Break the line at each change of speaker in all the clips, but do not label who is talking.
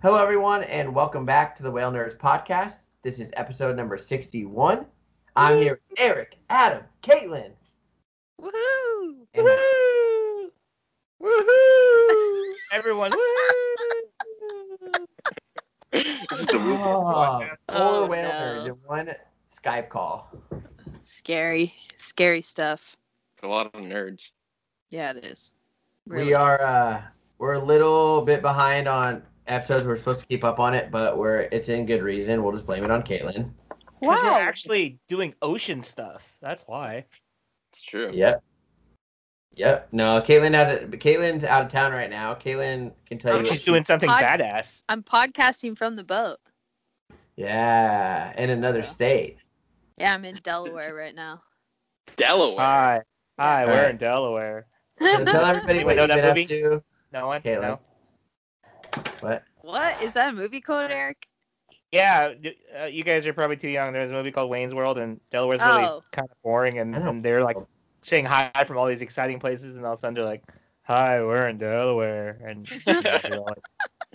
Hello, everyone, and welcome back to the Whale Nerds podcast. This is episode number 61. I'm here with Eric, Adam, Katlyn.
Woohoo!
and-
Woohoo! Woohoo! Everyone,
Just a movie.
Oh, four Whale. Nerds in one Skype call.
Scary, scary stuff.
It's a lot of nerds.
Yeah, it is.
we are
is.
uh, we're a little bit behind on episodes. We're supposed to keep up on it, but we're it's in good reason. We'll just blame it on Katlyn.
Because we're
Wow.
actually doing ocean stuff. That's why.
It's true.
Yep. Yep. No, Katlyn has it. Katlyn's out of town right now. Katlyn can tell
Oh,
you. what
She's
she-
doing something
Pod-
badass.
I'm podcasting from the boat.
Yeah, in another
Yeah.
state.
Yeah, I'm in Delaware right now.
Delaware.
Hi. Hi, we're
Alright.
in Delaware.
So tell everybody what you've
that
been up to.
No one?
Katlyn.
No?
What?
what is that a movie code, Eric?
Yeah, uh, you guys are probably too young. There's a movie called Wayne's World, and Delaware's really
Oh.
kind of boring, and, and they're like saying hi from all these exciting places, and all of a sudden they're like, "Hi, we're in Delaware," and you're like,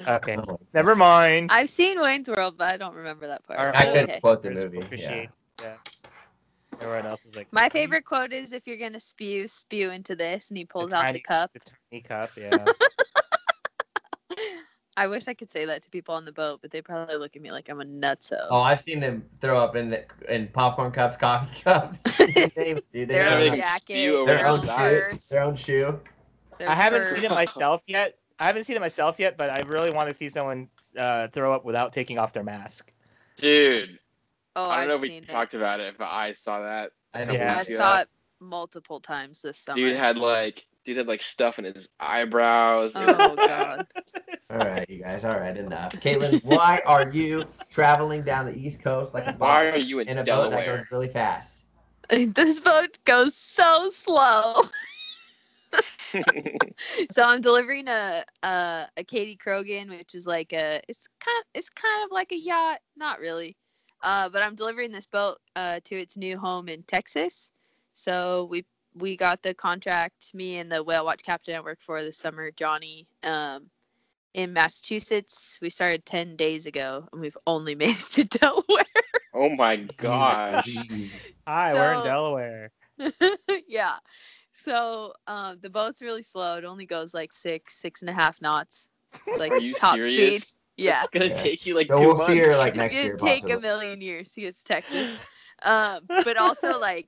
"Okay, never mind."
I've seen Wayne's World, but I don't remember that part.
Alright.
I
but
couldn't
okay.
quote the
There's
movie. Yeah.
appreciate- yeah. Everyone else is like
My favorite quote is if you're gonna spew, spew into this, and he pulls out
tiny-
the cup.
The tiny cup, yeah.
I wish I could say that to people on the boat, but they probably look at me like I'm a nutso.
Oh, I've seen them throw up in the, in popcorn cups, coffee cups. They name it, dude.
Their own
Everything
their,
jacket, their
their
own
own shoe.
purse.
Their own shoe.
their
I haven't seen it myself yet. I haven't seen it myself yet, but I really want to see someone uh, throw up without taking off their mask.
Dude.
Oh,
I don't
I've
know if we
it.
talked about it, but I saw that.
I know.
Yeah.
I saw
that.
it multiple times this summer.
Dude had like dude had like stuff in his eyebrows.
Oh, God.
All right, you guys. All right, enough. Katlyn, why are you traveling down the East Coast like a
Why are you in,
in a boat that
Delaware?
goes really fast?
this boat goes so slow. so I'm delivering a a, a Kadey Krogen, which is like a it's kind it's kind of like a yacht, not really, uh, but I'm delivering this boat uh, to its new home in Texas. So we we got the contract, me and the whale watch captain I work for this summer, Johnny, um, in Massachusetts. We started ten days ago, and we've only made it to Delaware.
oh my gosh.
Jeez.
Hi, we're in Delaware.
yeah. So um, the boat's really slow. It only goes like six, six and a half knots. It's like
Are you
top speed. Yeah.
It's gonna
Yeah.
take you like
So
2
we'll
months.
see her like
It's
next
gonna
year.
take a million years to get to Texas. Um, but also like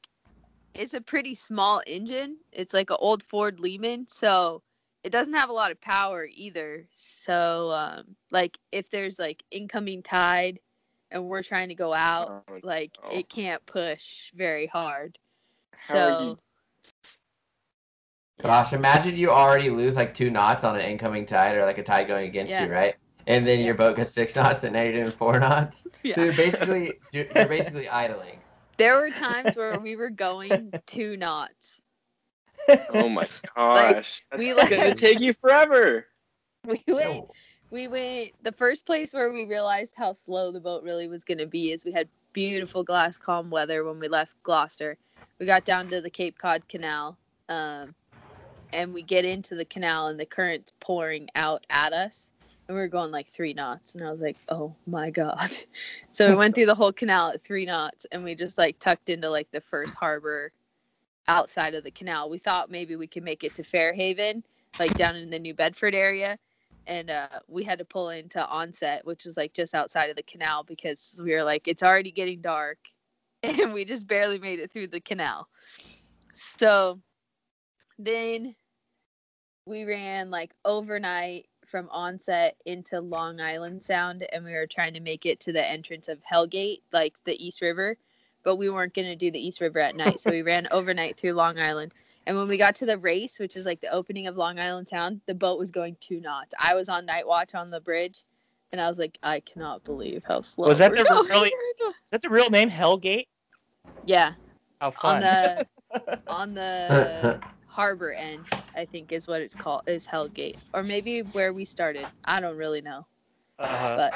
it's a pretty small engine. It's like an old Ford Lehman, so it doesn't have a lot of power either. So um, like if there's like incoming tide and we're trying to go out,
Oh,
like
oh.
it can't push very hard.
How are you-
So
Gosh, imagine you already lose like two knots on an incoming tide or like a tide going against
Yeah.
you, right? And then
Yeah.
your boat goes six knots, and now you're doing four knots.
yeah.
So you're basically you're you're basically idling.
There were times where we were going two knots.
Oh my gosh.
we
That's
like-
gonna take you forever.
We went
No.
we went the first place where we realized how slow the boat really was gonna be is we had beautiful glass calm weather when we left Gloucester. We got down to the Cape Cod Canal, um, and we get into the canal and the current's pouring out at us. And we were going like three knots, and I was like, "Oh my god!" So we went through the whole canal at three knots, and we just like tucked into like the first harbor outside of the canal. We thought maybe we could make it to Fairhaven, like down in the New Bedford area, and uh, we had to pull into Onset, which was like just outside of the canal because we were like, it's already getting dark, and we just barely made it through the canal. So then we ran like overnight from Onset into Long Island Sound, and we were trying to make it to the entrance of Hellgate, like the East River, but we weren't going to do the East River at night, so we ran overnight through Long Island. And when we got to the race, which is like the opening of Long Island Sound, the boat was going two knots. I was on night watch on the bridge, and I was like, I cannot believe how slow.
Was that
we're
the
going
really-
right now."
Is that the real name, Hellgate?
Yeah,
How
on
fun!
the on the harbor end, I think is what it's called, is Hellgate, or maybe where we started. I don't really know,
uh,
but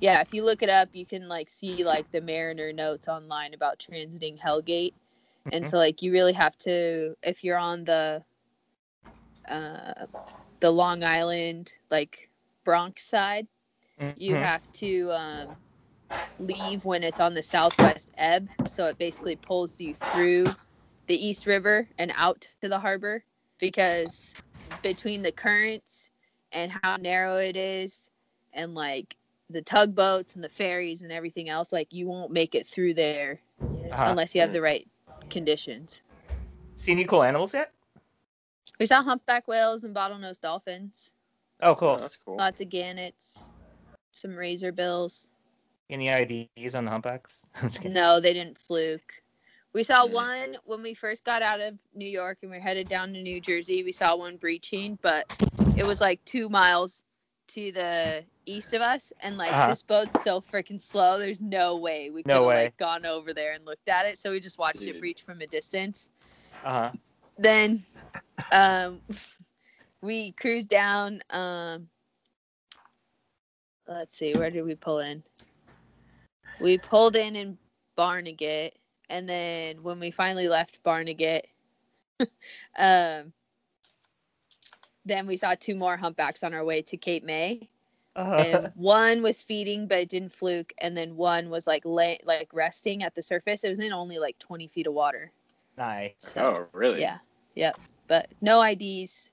yeah, if you look it up, you can like see like the Mariner notes online about transiting Hellgate, and
Mhm.
so like you really have to if you're on the uh the Long Island like Bronx side, you
Mhm.
have to um, leave when it's on the southwest ebb. So it basically pulls you through the East River and out to the harbor because between the currents and how narrow it is, and like the tugboats and the ferries and everything else, like you won't make it through there
Uh-huh.
unless you have the right conditions.
Seen any cool animals yet?
We saw humpback whales and bottlenose dolphins,
Oh,
Oh,
cool.
that's cool.
lots of gannets, some razor bills.
Any IDs on the humpbacks? I'm just kidding.
No, they didn't fluke. We saw
Mm.
one when we first got out of New York and we are headed down to New Jersey. We saw one breaching, but it was like two miles to the east of us, and like
Uh-huh.
this boat's so freaking slow. There's no way we could
No
have like gone over there and looked at it. So we just watched it breach from a distance.
Uh huh.
Then, um, we cruised down. Um, let's see, where did we pull in? We pulled in in Barnegat, and then when we finally left Barnegat, um, then we saw two more humpbacks on our way to Cape May.
Uh-huh.
And one was feeding, but it didn't fluke, and then one was like lay, like resting at the surface. It was in only like 20 feet of water.
nice.
So,
Oh, really?
yeah, yep. But no IDs.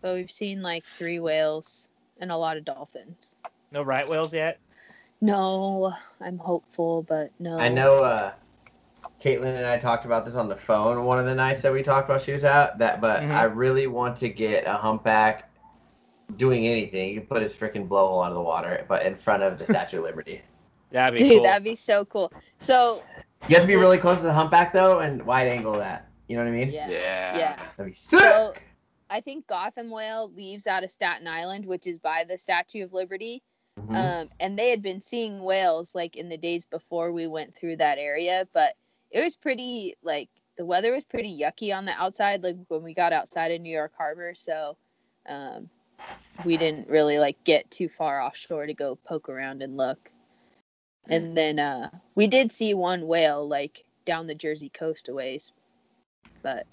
But we've seen like three whales and a lot of dolphins.
No right whales yet.
No, I'm hopeful, but no.
I know uh Katlyn and I talked about this on the phone one of the nights that we talked while she was out. That but
Mhm.
I really want to get a humpback doing anything. You can put his freaking blowhole out of the water, but in front of the Statue of Liberty.
That'd be
Dude,
cool.
that'd be so cool. So
You have to be really close to the humpback though and wide angle that. You know what I mean?
yeah.
Yeah.
Yeah.
That'd be sick.
So I think Gotham Whale leaves out of Staten Island, which is by the Statue of Liberty.
Mhm.
Um, and they had been seeing whales like in the days before we went through that area, but it was pretty like the weather was pretty yucky on the outside, like when we got outside of New York Harbor. So um, we didn't really like get too far offshore to go poke around and look. And then uh, we did see one whale like down the Jersey coast a ways, but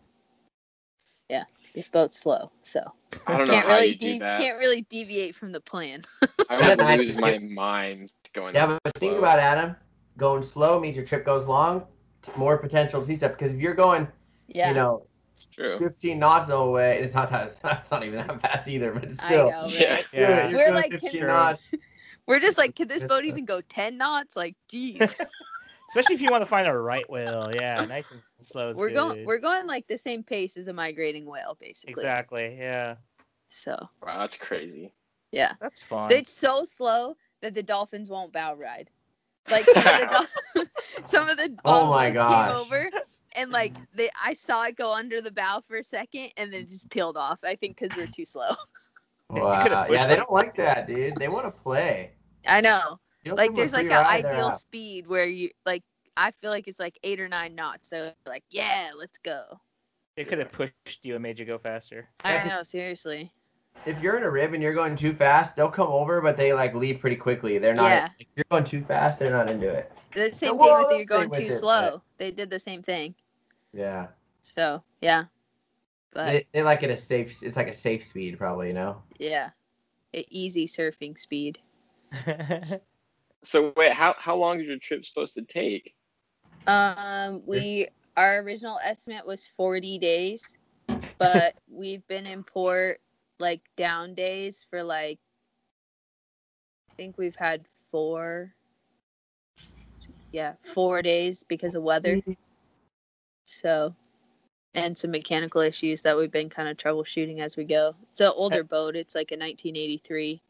yeah, this boat's slow, so
I don't know
can't
how
really
you do
de-
that.
can't really deviate from the plan.
I
Yeah,
would
I-
lose my mind going.
Yeah,
that
but think about it, Adam. Going slow means your trip goes long. T- More potential to see stuff because if you're going,
Yeah,
you know,
It's true.
15 knots away, it's not that. It's not even that fast either. But
I
still,
know.
Yeah.
Right?
You're-
Yeah.
you're
We're like,
15
can-
knots.
We're just like, could this boat even go ten knots? Like, geez,
Especially if you want to find a right whale. Yeah, nice and slow.
We're going, we're going like the same pace as a migrating whale, basically.
Exactly. Yeah.
So
Wow, that's crazy.
yeah,
That's fun.
it's so slow that the dolphins won't bow ride. Like some of the, dol- some of the
Oh my
bottlenose
gosh.
came over. And like they, I saw it go under the bow for a second, and then it just peeled off. I think because we're too slow.
Wow. Yeah, they don't like that, dude. They want to play.
I know. Like
give them a
there's like an ideal
out.
speed where you like I feel like it's like eight or nine knots. They're like, yeah, let's go.
They could have pushed you and made you go faster.
I know, seriously.
If you're in a rib and you're going too fast, they'll come over, but they like leave pretty quickly. They're not.
Yeah.
If you're going too fast, they're not into it.
The same
well,
thing with you
stay
going
with
too
it,
slow. They did the same thing.
Yeah.
So yeah, but
They, they like it a safe. It's like a safe speed, probably. You know.
yeah, E- easy surfing speed.
So wait, how how long is your trip supposed to take?
Um, we our original estimate was forty days, but we've been in port like down days for like I think we've had four. Yeah, four days because of weather. Mm-hmm. So, and some mechanical issues that we've been kind of troubleshooting as we go. It's an older uh, boat. It's like a 1983,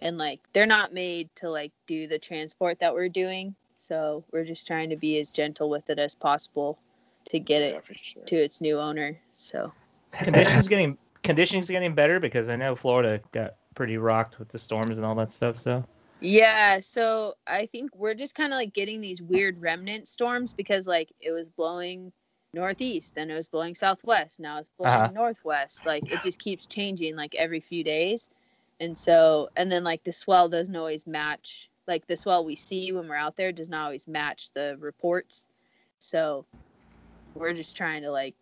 and like they're not made to like do the transport that we're doing. So we're just trying to be as gentle with it as possible to get
Yeah,
it
for sure.
to its new owner. So
conditions getting conditions getting better because I know Florida got pretty rocked with the storms and all that stuff. So
Yeah, so I think we're just kind of like getting these weird remnant storms because like it was blowing northeast, then it was blowing southwest, now it's blowing
Uh-huh.
northwest. Like it just keeps changing like every few days. And so and then like the swell doesn't always match like the swell we see when we're out there does not always match the reports. So we're just trying to like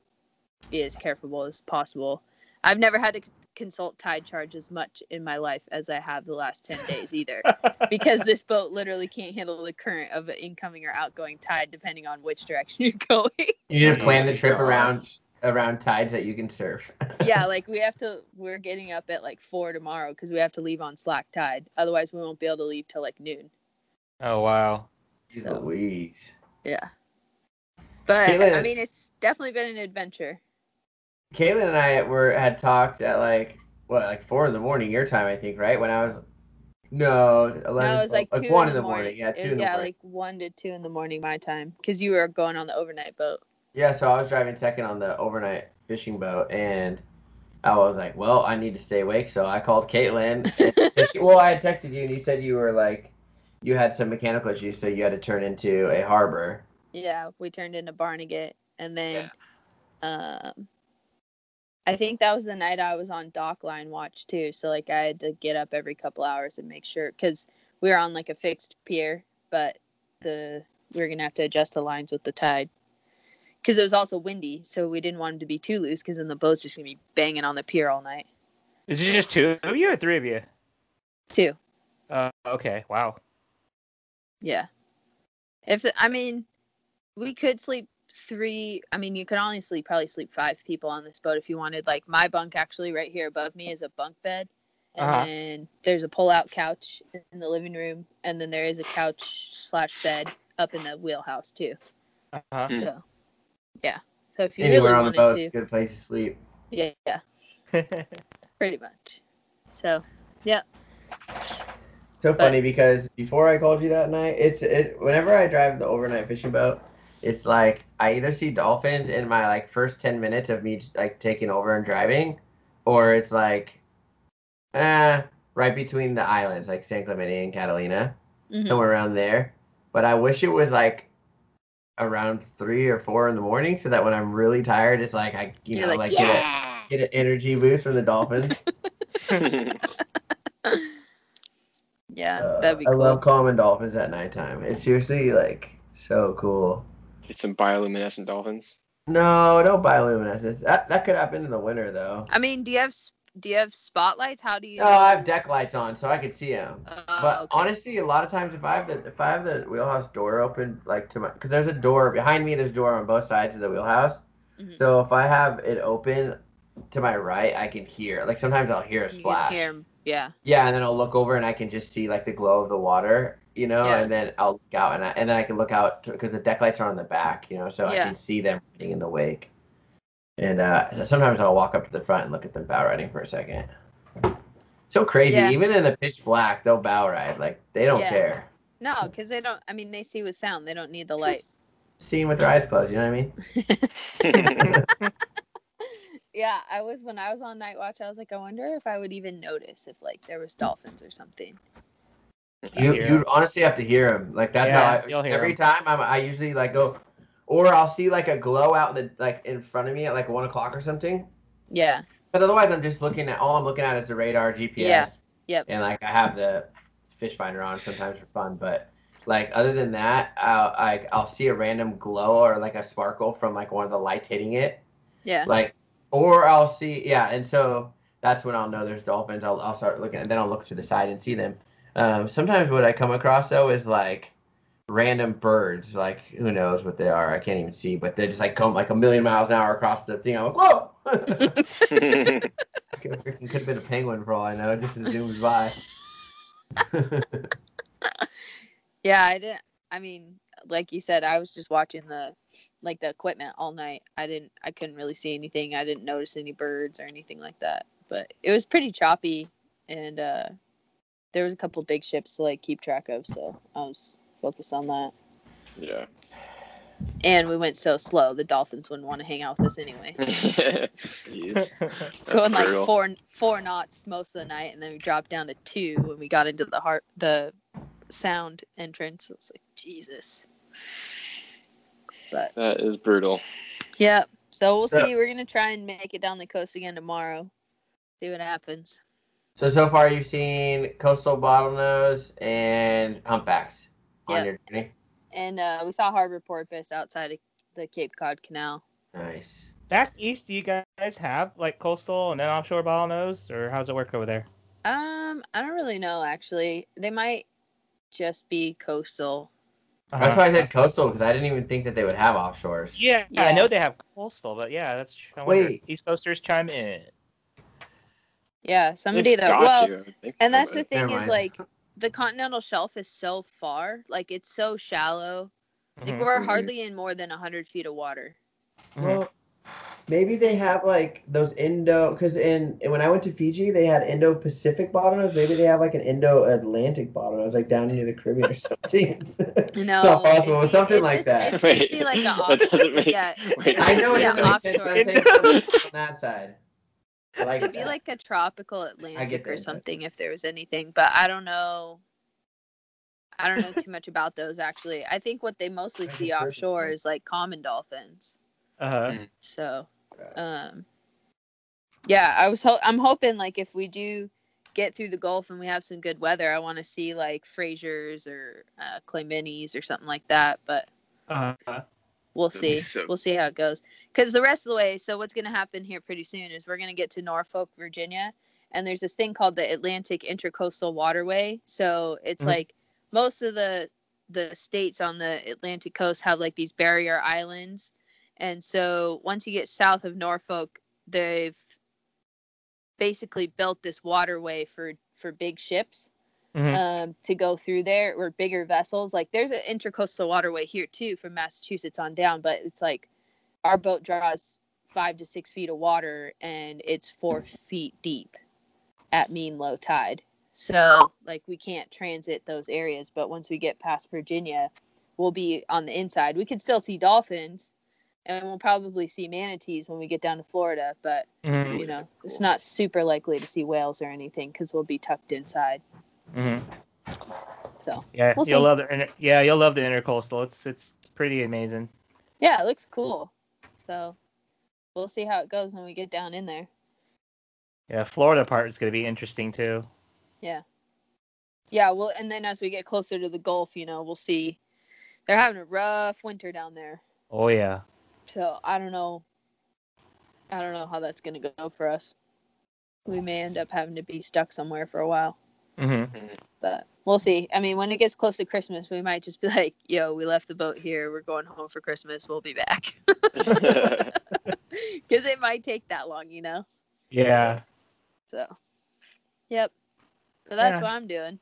be as careful as possible. I've never had to consult tide charge as much in my life as I have the last 10 days either because this boat literally can't handle the current of an incoming or outgoing tide depending on which direction you're going.
You need to plan the trip around around tides that you can surf.
yeah, like we have to we're getting up at like 4 tomorrow cuz we have to leave on slack tide. Otherwise we won't be able to leave till like noon.
oh wow.
So,
Louise.
yeah. But I mean it's definitely been an adventure.
Katlyn and I were had talked at like what like four in the morning your time I think right? When I was no eleven
no, it was like, 2
one
in the morning.
yeah two
it
in
was yeah,
morning.
like 1 to 2 in the morning my time cuz you were going on the overnight boat.
yeah so I was driving second on the overnight fishing boat and I was like well I need to stay awake so I called Katlyn she- well I had texted you and you said you were like you had some mechanical issues so you had to turn into a harbor.
Yeah, we turned into Barnegat, and then, um, I think that was the night I was on dock line watch too. So like I had to get up every couple hours and make sure because we were on like a fixed pier, but the we were gonna have to adjust the lines with the tide because it was also windy, so we didn't want them to be too loose because then the boat's just gonna be banging on the pier all night
Is it just two of you or three of you?
too.
Uh, okay. Wow.
Yeah. If I mean, we could sleep three. I mean, you could only sleep probably sleep five people on this boat if you wanted. Like my bunk actually right here above me is a bunk bed, and
Uh-huh.
then there's a pull-out couch in the living room, and then there is a couch slash bed up in the wheelhouse too.
Uh-huh.
Hmm.
So, yeah. So if you
anywhere
really
on the
boat
boat's a
to,
good place to sleep
yeah, yeah, pretty much. So yeah.
So
But-
funny because before I called you that night, it's it whenever I drive the overnight fishing boat, it's like I either see dolphins in my like first ten minutes of me like taking over and driving, or it's like, eh, right between the islands like San Clemente and Catalina,
mhm.
somewhere around there. But I wish it was like around three or four in the morning, so that when I'm really tired, it's like I you
you're
know
like,
like, get a get an energy boost from the dolphins.
yeah,
Uh,
that'd be
I
cool.
love calming dolphins at nighttime. It's seriously like so cool.
Get some bioluminescent dolphins.
No, don't bioluminescence. That that could happen in the winter though.
I mean, do you have do you have spotlights? How do you?
No, I have deck lights on so I could see them.
Uh,
But
okay.
honestly, a lot of times if I have the if I have the wheelhouse door open, like to my, because there's a door behind me. There's a door on both sides of the wheelhouse.
Mhm.
So if I have it open to my right, I can hear. Like sometimes I'll hear a
You can
splash.
Yeah.
Yeah, and then I'll look over and I can just see like the glow of the water, you know,
Yeah.
and then I'll look out and I, and then I can look out because the deck lights are on the back, you know, so I can see them riding in the wake. And uh, sometimes I'll walk up to the front and look at them bow riding for a second. So crazy.
Yeah.
Even in the pitch black, they'll bow ride. Like they don't
Yeah.
care.
No, because they don't. I mean, they see with sound. They don't need the light.
Just Seeing with their eyes closed, you know what I mean?
Yeah, I was when I was on night watch. I was like, I wonder if I would even notice if like there was dolphins or something.
You
hear
you
'em.
honestly have to hear them. Like that's
Yeah,
how
you'll
I,
hear
every
'em.
time I'm I usually like go, or I'll see like a glow out the like in front of me at like one o'clock or something.
Yeah.
But otherwise, I'm just looking at all I'm looking at is the radar, GPS.
Yeah, yep.
And like I have the fish finder on sometimes for fun, but like other than that, I'll I, I'll see a random glow or like a sparkle from like one of the lights hitting it,
Yeah.
like or I'll see yeah, and so that's when I'll know there's dolphins. I'll I'll start looking, and then I'll look to the side and see them. Um, sometimes what I come across though is like random birds, like who knows what they are? I can't even see, but they just like come like a million miles an hour across the thing. I'm like, whoa! Could have could have been a penguin for all I know. Just zooms by.
Yeah, I didn't. I mean, like you said, I was just watching the like the equipment all night. I didn't. I couldn't really see anything. I didn't notice any birds or anything like that. But it was pretty choppy, and uh there was a couple big ships to like keep track of. So I was focused on that.
yeah.
And we went so slow, the dolphins wouldn't want to hang out with us anyway.
Jeez.
Going like
brutal.
four four knots most of the night, and then we dropped down to two when we got into the heart the sound entrance. It was like Jesus. But
That is brutal.
yeah, so we'll
So-
see. We're gonna try and make it down the coast again tomorrow. See what happens.
So so far you've seen coastal bottlenose and humpbacks on your journey.
And uh, we saw harbor porpoise outside of the Cape Cod Canal.
Nice.
back east, do you guys have like coastal and then offshore bottlenose, or how's it work over there?
Um, I don't really know actually. They might just be coastal.
That's
Uh-huh.
why I said coastal because I didn't even think that they would have offshores.
Yeah,
yeah, I
know they have coastal, but yeah, that's I wonder-
Wait.
East Coasters chime in.
Yeah, somebody
They've
that
got
well,
to, I would think
and that's the thing
Never
is
mind.
like the continental shelf is so far, like it's so shallow. Like
Mhm.
we're
Mhm.
hardly in more than hundred feet of water.
Mhm.
Well, maybe they have like those Indo because in when I went to Fiji, they had Indo Pacific bottlenose. Maybe they have like an Indo Atlantic bottlenose, like down near the Caribbean or something.
No,
it's not possible,
it'd be-
something
it'd
like
just-
that.
it'd
Wait,
just be like a
that doesn't make.
yeah.
Wait,
I know it
Yeah,
doesn't make sense, but I'm
offshore.
saying something on that side. I Like
It'd be
that.
like a tropical Atlantic
that,
or
but-
something if there was anything, but I don't know. I don't know too much about those actually. I think what they mostly see offshore is like common dolphins.
Uh-huh.
So, um, yeah, I was ho- I'm hoping like if we do get through the Gulf and we have some good weather, I want to see like Frasers or uh, clay or something like that. But
Uh-huh.
We'll see.
so-
We'll see how it goes. Because the rest of the way, so what's going to happen here pretty soon is we're going to get to Norfolk, Virginia, and there's this thing called the Atlantic Intercoastal Waterway. So it's
Mhm.
like most of the the states on the Atlantic coast have like these barrier islands, and so once you get south of Norfolk, they've basically built this waterway for for big ships
Mhm.
um, to go through there or bigger vessels. Like there's an intercoastal waterway here too from Massachusetts on down, but it's like our boat draws five to six feet of water and it's four feet deep at mean low tide. So like we can't transit those areas, but once we get past Virginia, we'll be on the inside. We can still see dolphins and we'll probably see manatees when we get down to Florida, but
Mhm.
you know, it's not super likely to see whales or anything because we'll be tucked inside.
Mhm.
So
Yeah,
We'll
you'll
see.
love the inter- yeah, you'll love the intercoastal. It's it's pretty amazing.
Yeah, it looks cool. So we'll see how it goes when we get down in there.
Yeah, Florida part is going to be interesting too.
Yeah. Yeah, well, and then as we get closer to the Gulf, you know, we'll see. They're having a rough winter down there.
Oh yeah.
So I don't know. I don't know how that's going to go for us. We may end up having to be stuck somewhere for a while,
hmm
but we'll see. I mean, when it gets close to Christmas, we might just be like, yo, we left the boat here. We're going home for Christmas. We'll be back. Because it might take that long, you know?
Yeah.
So, yep. But that's
Yeah.
what I'm doing.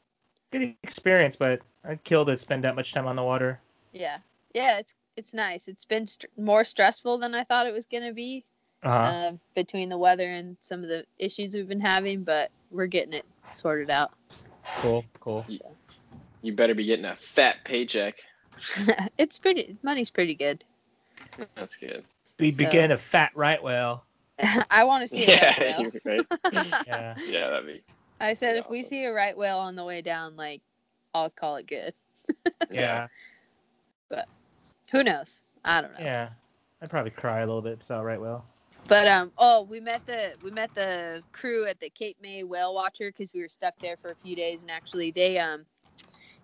Good experience, but I'd kill to spend that much time on the water.
Yeah, yeah. It's it's nice. It's been st- more stressful than I thought it was gonna be
Uh-huh.
uh, between the weather and some of the issues we've been having, but we're getting it sorted out.
cool, cool.
you better be getting a fat paycheck.
it's pretty. Money's pretty good.
That's good.
We
So-
begin a fat right whale.
I want to see a
Yeah,
right
you're right.
Yeah.
Yeah, that'd be.
I said
Pretty
if we see a right whale on the way down, like I'll call it good.
Yeah.
But who knows? I don't know.
Yeah. I'd probably cry a little bit if I saw a right whale.
But um, oh, we met the we met the crew at the Cape May Whale Watcher because we were stuck there for a few days, and actually they um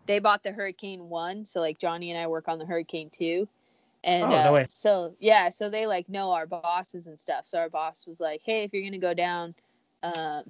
they bought the Hurricane One, so like Johnny and I work on the Hurricane Two, and
Oh, no
uh,
way.
so yeah, so they like know our bosses and stuff. So our boss was like, hey, if you're gonna go down, um,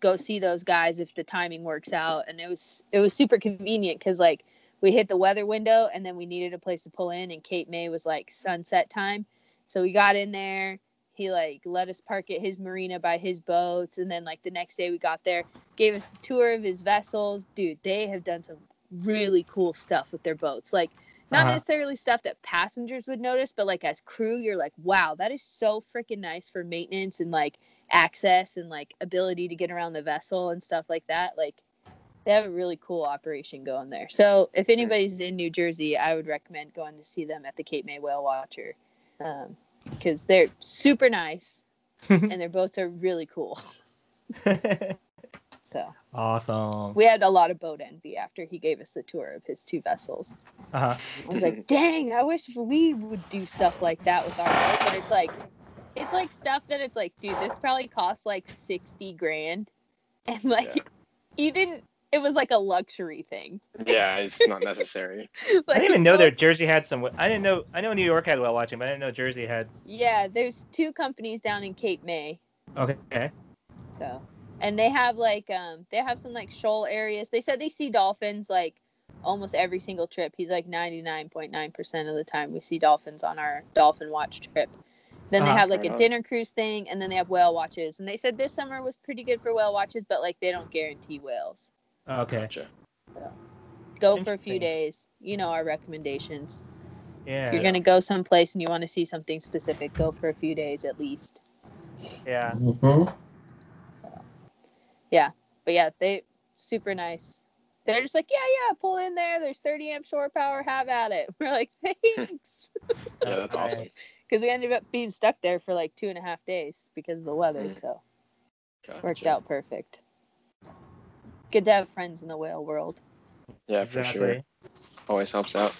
go see those guys if the timing works out, and it was it was super convenient because like we hit the weather window and then we needed a place to pull in, and Cape May was like sunset time, so we got in there he like let us park at his marina by his boats and then like the next day we got there gave us a tour of his vessels. Dude they have done some really cool stuff with their boats like not
Uh-huh.
necessarily stuff that passengers would notice but like as crew you're like wow that is so freaking nice for maintenance and like access and like ability to get around the vessel and stuff like that. Like they have a really cool operation going there. So if anybody's in new jersey i would recommend going to see them at the cape may whale watcher. Um, because they're super nice and their boats are really cool. So
awesome.
we had a lot of boat envy after he gave us the tour of his two vessels.
Uh-huh.
I was like, dang, I wish we would do stuff like that with our boat. But it's like, it's like stuff that it's like, dude, this probably costs like 60 grand. And like,
Yeah.
you didn't, it was like a luxury thing.
Yeah, it's not necessary.
I didn't even know
go-
that Jersey had some. I didn't know. I know New York had whale watching, but I didn't know Jersey had.
Yeah, there's two companies down in Cape May.
Okay.
So, and they have like um they have some like shoal areas. They said they see dolphins like almost every single trip. He's like 99.9% of the time we see dolphins on our dolphin watch trip. Then they
Ah,
have like a
on.
dinner cruise thing and then they have whale watches. And they said this summer was pretty good for whale watches, but like they don't guarantee whales.
Okay.
Gotcha.
Go for a few days. You know our recommendations.
Yeah.
If you're going to go someplace and you want to see something specific, go for a few days at least.
Yeah.
Mhm. Yeah.
But yeah, they super nice. They're just like, yeah, yeah, pull in there. There's 30 amp shore power. Have at it. We're like, thanks,
Yeah, that's awesome.
because we ended up being stuck there for like two and a half days because of the weather.
Mm.
So worked out perfect. Good to have friends in the whale world.
Yeah, for sure. Always helps out.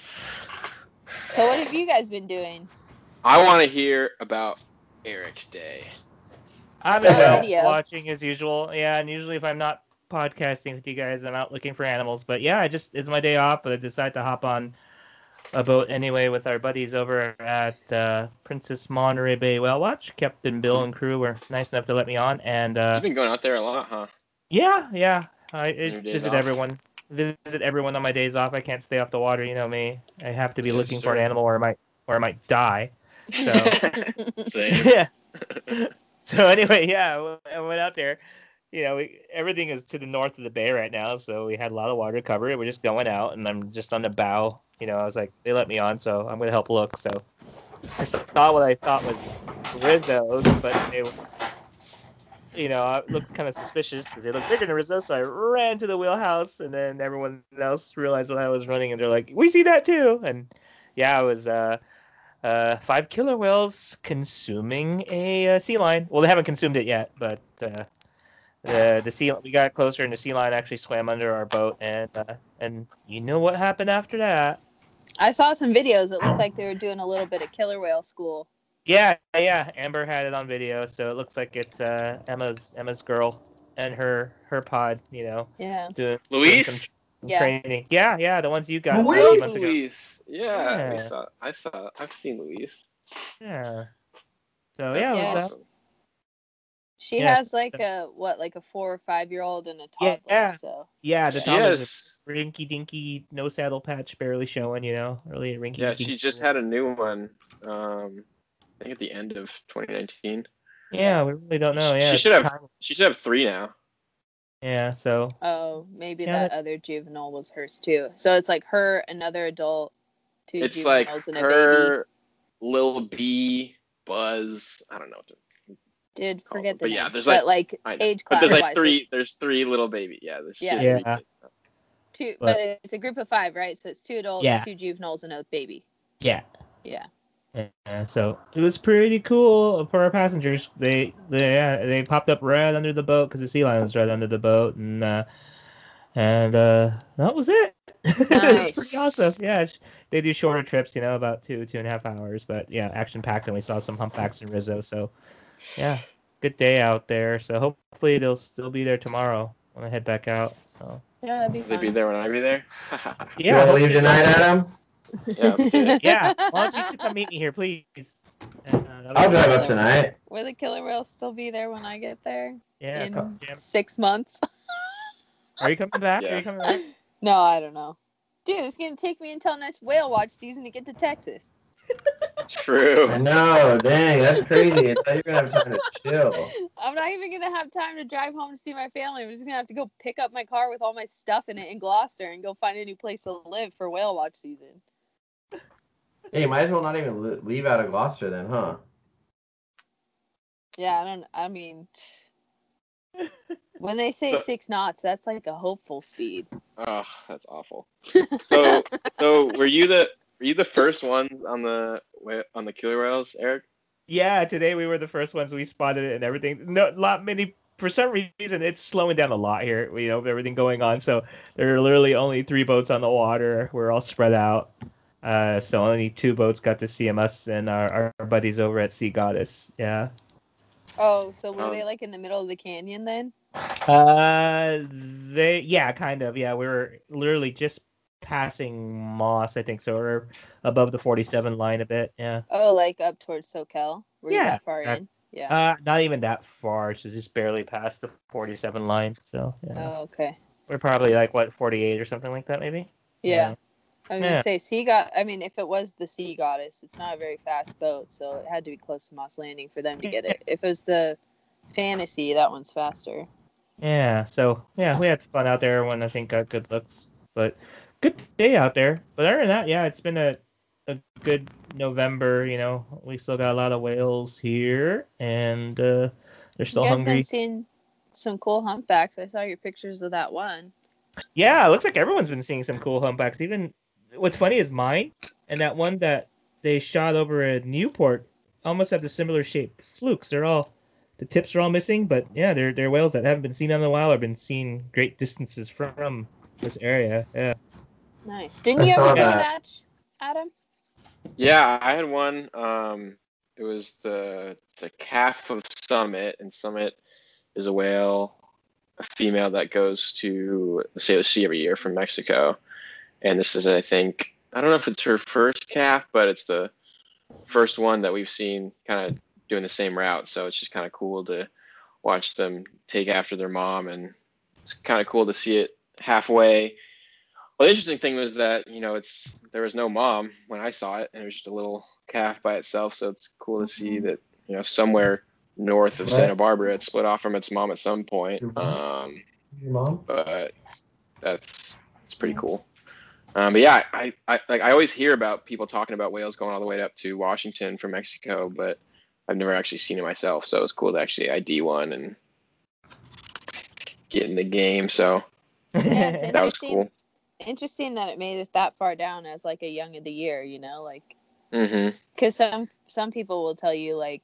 So what have you guys been doing?
I want to hear about Eric's day.
I'm
Saw a
out
video.
watching as usual. Yeah, and usually if I'm not podcasting with you guys, I'm out looking for animals. But yeah, I just it's my day off, but I decided to hop on a boat anyway with our buddies over at uh, Princess Monterey Bay Whale Watch. Captain Bill and crew were nice enough to let me on, and uh,
You've been going out there a lot, huh?
yeah, yeah, I it, visit
off?
everyone. Visit everyone on my days off. I can't stay off the water. You know me. I have to be
Yes,
looking for an animal, or I might, or I might die. So. Yeah. so anyway, yeah, I w- I went out there. You know, we, everything is to the north of the bay right now, so we had a lot of water to cover. We're just going out, and I'm just on the bow. You know, I was like, they let me on, so I'm gonna help look. So I saw what I thought was Risso's, but they, were- you know, I looked kind of suspicious because they looked bigger than Risso. So I ran to the wheelhouse, and then everyone else realized what I was running, and they're like, "We see that too!" And yeah, I was. uh uh, five killer whales consuming a uh, sea lion. Well, they haven't consumed it yet, but uh, the the sea we got closer, and the sea lion actually swam under our boat, and uh, and you know what happened after that?
I saw some videos. It looked like they were doing a little bit of killer whale school.
Yeah, yeah. Amber had it on video, so it looks like it's uh, Emma's Emma's girl and her her pod. You know,
Yeah.
doing, doing
Luis?
some
Yeah.
training. Yeah, yeah, the ones you got a
Luis?
months ago.
Luis. Yeah, we
Yeah.
saw. I saw. I've seen Luis.
Yeah. So
That's
yeah, it
Yeah.
was, uh,
awesome.
She
Yeah.
has like a what, like a four or five year old and a toddler.
Yeah.
So
yeah, the Tom is rinky dinky, no saddle patch, barely showing. You know, really rinky.
Yeah, she just had a new one. Um, I think at the end of 2019.
Yeah, we really don't know.
She-
Yeah,
she should have-
time-
She should have three now.
Yeah, so
oh, maybe
Yeah,
that other juvenile was hers too. So it's like her, another adult, two
It's like
juveniles and a baby.
her, Lil B, Buzz. I don't know. What
Did forget the
But yeah,
names,
there's
but
like-
like
I know.
age
but
class
there's like three. There's three little baby. Yeah. There's
Yeah.
just
Yeah.
three
two,
but-
but it's a group of five, right? So it's two adults,
Yeah.
two juveniles, and a baby.
yeah.
Yeah.
Yeah, so it was pretty cool for our passengers. They they yeah, they popped up right under the boat because the sea lion was right under the boat, and uh, and uh, that was it. it was
Nice.
pretty awesome. Yeah, they do shorter trips, you know, about two two and a half hours, but yeah, action packed, and we saw some humpbacks in Risso. So yeah, good day out there. So hopefully they'll still be there tomorrow when I head back out. So
Yeah, that'd be
Will they be there when I be there?
You
yeah,
want to leave tonight, Adam?
Yeah. let's
yeah. Why don't you two come meet me here, please? Uh,
I'll drive up tonight.
Will the killer whale still be there when I get there
Yeah,
in
come
six months?
Are you coming back? Are you coming back?
no, I don't know. Dude, it's gonna take me until next whale watch season to get to Texas.
I
True.
know, dang, that's crazy. I thought you were gonna have time to chill.
I'm not even gonna have time to drive home to see my family. I'm just gonna have to go pick up my car with all my stuff in it in Gloucester and go find a new place to live for whale watch season.
Hey, you might as well not even leave out of Gloucester then, huh?
Yeah, I don't. I mean, when they say
So-
six knots, that's like a hopeful speed.
Oh, that's awful. So, so were you the were you the first ones on the wh- on the killer whales, Eric?
Yeah, today we were the first ones we spotted it and everything. No, lot many. For some reason, it's slowing down a lot here. You know, with everything going on. So there are literally only three boats on the water. We're all spread out. Uh, so only two boats got to see 'em, us and our, our buddies over at Sea Goddess. Yeah.
Oh, so were
Um,
they like in the middle of the canyon then?
Uh, they yeah, kind of yeah. We were literally just passing Moss, I think, so we're above the 47 line a bit. Yeah.
Oh, like up towards SoCal? Were you
Yeah,
that far
that-
in? Yeah.
Uh, not even that far. It's just barely past the 47 line. So yeah,
oh, okay.
we're probably like what 48 or something like that, maybe.
Yeah. I was
Yeah.
gonna say Sea God. I mean, if it was the Sea Goddess, it's not a very fast boat, so it had to be close to Moss Landing for them to get it. If it was the Fantasy, that one's faster.
Yeah. So yeah, we had fun out there. Everyone I think got good looks, but good day out there. But other than that, yeah, it's been a a good November. You know, we still got a lot of whales here, and uh, they're still
you guys
hungry.
been seeing some cool humpbacks. I saw your pictures of that one.
Yeah, it looks like everyone's been seeing some cool humpbacks. Even what's funny is mine and that one that they shot over at Newport almost have the similar shape flukes. They're all the tips are all missing, but yeah, they're they're whales that haven't been seen in a while or been seen great distances from this area. Yeah.
Nice. Didn't
I
you
saw
ever do
that.
that, Adam?
Yeah, I had one. Um, it was the the calf of Summit, and Summit is a whale, a female that goes to the Salish Sea every year from Mexico, and this is, I think, I don't know if it's her first calf, but it's the first one that we've seen kind of doing the same route. So it's just kind of cool to watch them take after their mom, and it's kind of cool to see it halfway. Well, the interesting thing was that you know it's there was no mom when I saw it, and it was just a little calf by itself. So it's cool to see that you know somewhere north of Santa Barbara it split off from its mom at some point.
Mhm.
Um,
Your mom?
but that's it's pretty cool. Um, but yeah, I, I like I always hear about people talking about whales going all the way up to Washington from Mexico, but I've never actually seen it myself. So it's cool to actually ID one and get in the game. So
Yeah,
that was cool.
Interesting that it made it that far down as like a young of the year. You know, like because some some people will tell you like,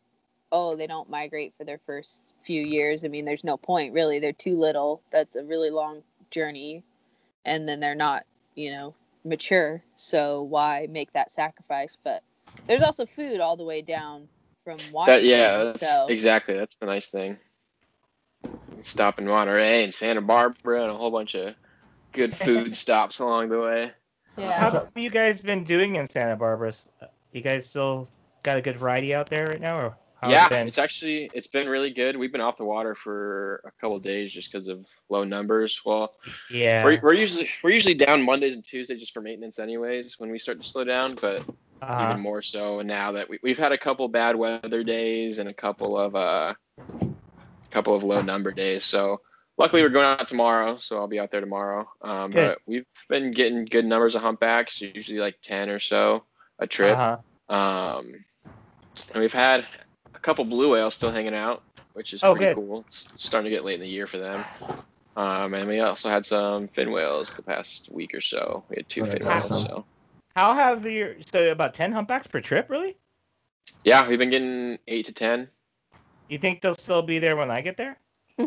oh, they don't migrate for their first few years. I mean, there's no point really. They're too little. That's a really long journey, and then they're not, you know, mature. So why make that sacrifice? But there's also food all the way down from
That yeah, that's,
so
exactly. That's the nice thing. Stop in Monterey and Santa Barbara and a whole bunch of good food stops along the way.
yeah.
How have you guys been doing in Santa Barbara? Uh, you guys still got a good variety out there right now, or
yeah,
it
it's actually it's been really good. We've been off the water for a couple of days just because of low numbers. Well,
yeah.
we're, we're usually we're usually down Mondays and Tuesdays just for maintenance, anyways. When we start to slow down, but
uh,
even more so now that we, we've had a couple bad weather days and a couple of uh couple of low number days. So luckily we're going out tomorrow, so I'll be out there tomorrow. Um,
Good.
but we've been getting good numbers of humpbacks, usually like ten or so a trip.
uh-huh.
Um, and we've had a couple blue whales still hanging out, which is
Oh,
pretty
good.
cool. It's starting to get late in the year for them. Um, and we also had some fin whales the past week or so. We had two
Oh,
fin
that's
whales. So
How have your so about ten humpbacks per trip? Really?
yeah, we've been getting eight to ten.
You think they'll still be there when I get there?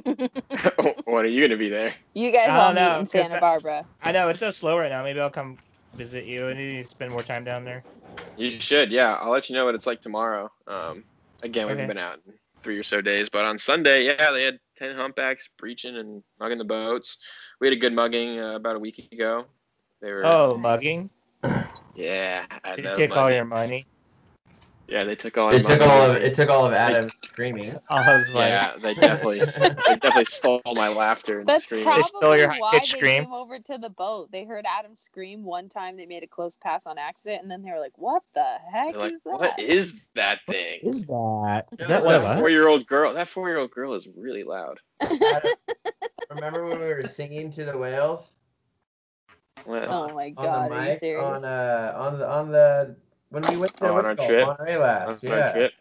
what are you gonna be there?
you guys all
don't
meet
know,
in
'cause
Santa
that-
Barbara.
I know it's so slow right now. Maybe I'll come visit you and you spend more time down there.
You should. Yeah, I'll let you know what it's like tomorrow. Um, again, we
Okay.
haven't been out three or so days, but on Sunday, yeah, they had ten humpbacks breaching and mugging the boats. We had a good mugging uh, about a week ago. They were.
Oh, mugging!
Yeah, I
Did you
know,
take all your money?
Yeah, they took all.
It took all of it took all of Adam's screaming.
All his like,
Yeah, they definitely, they definitely stole my laughter and
That's
screaming.
probably
stole your
why
high-pitched
they
scream?
came over to the boat. They heard Adam scream one time. They made a close pass on accident, and then they were like, "What the heck
They're like,
is that?"
what is that thing?
Is that? Is
That
that
was
what
a
four-year-old girl? That four-year-old girl is really loud.
Remember when we were singing to the whales
Well,
oh my
on
god,
the
are you serious?
on uh on the on the when we went to
Oh, on our
called?
trip?
Monterey
on
last?
our
Yeah.
trip.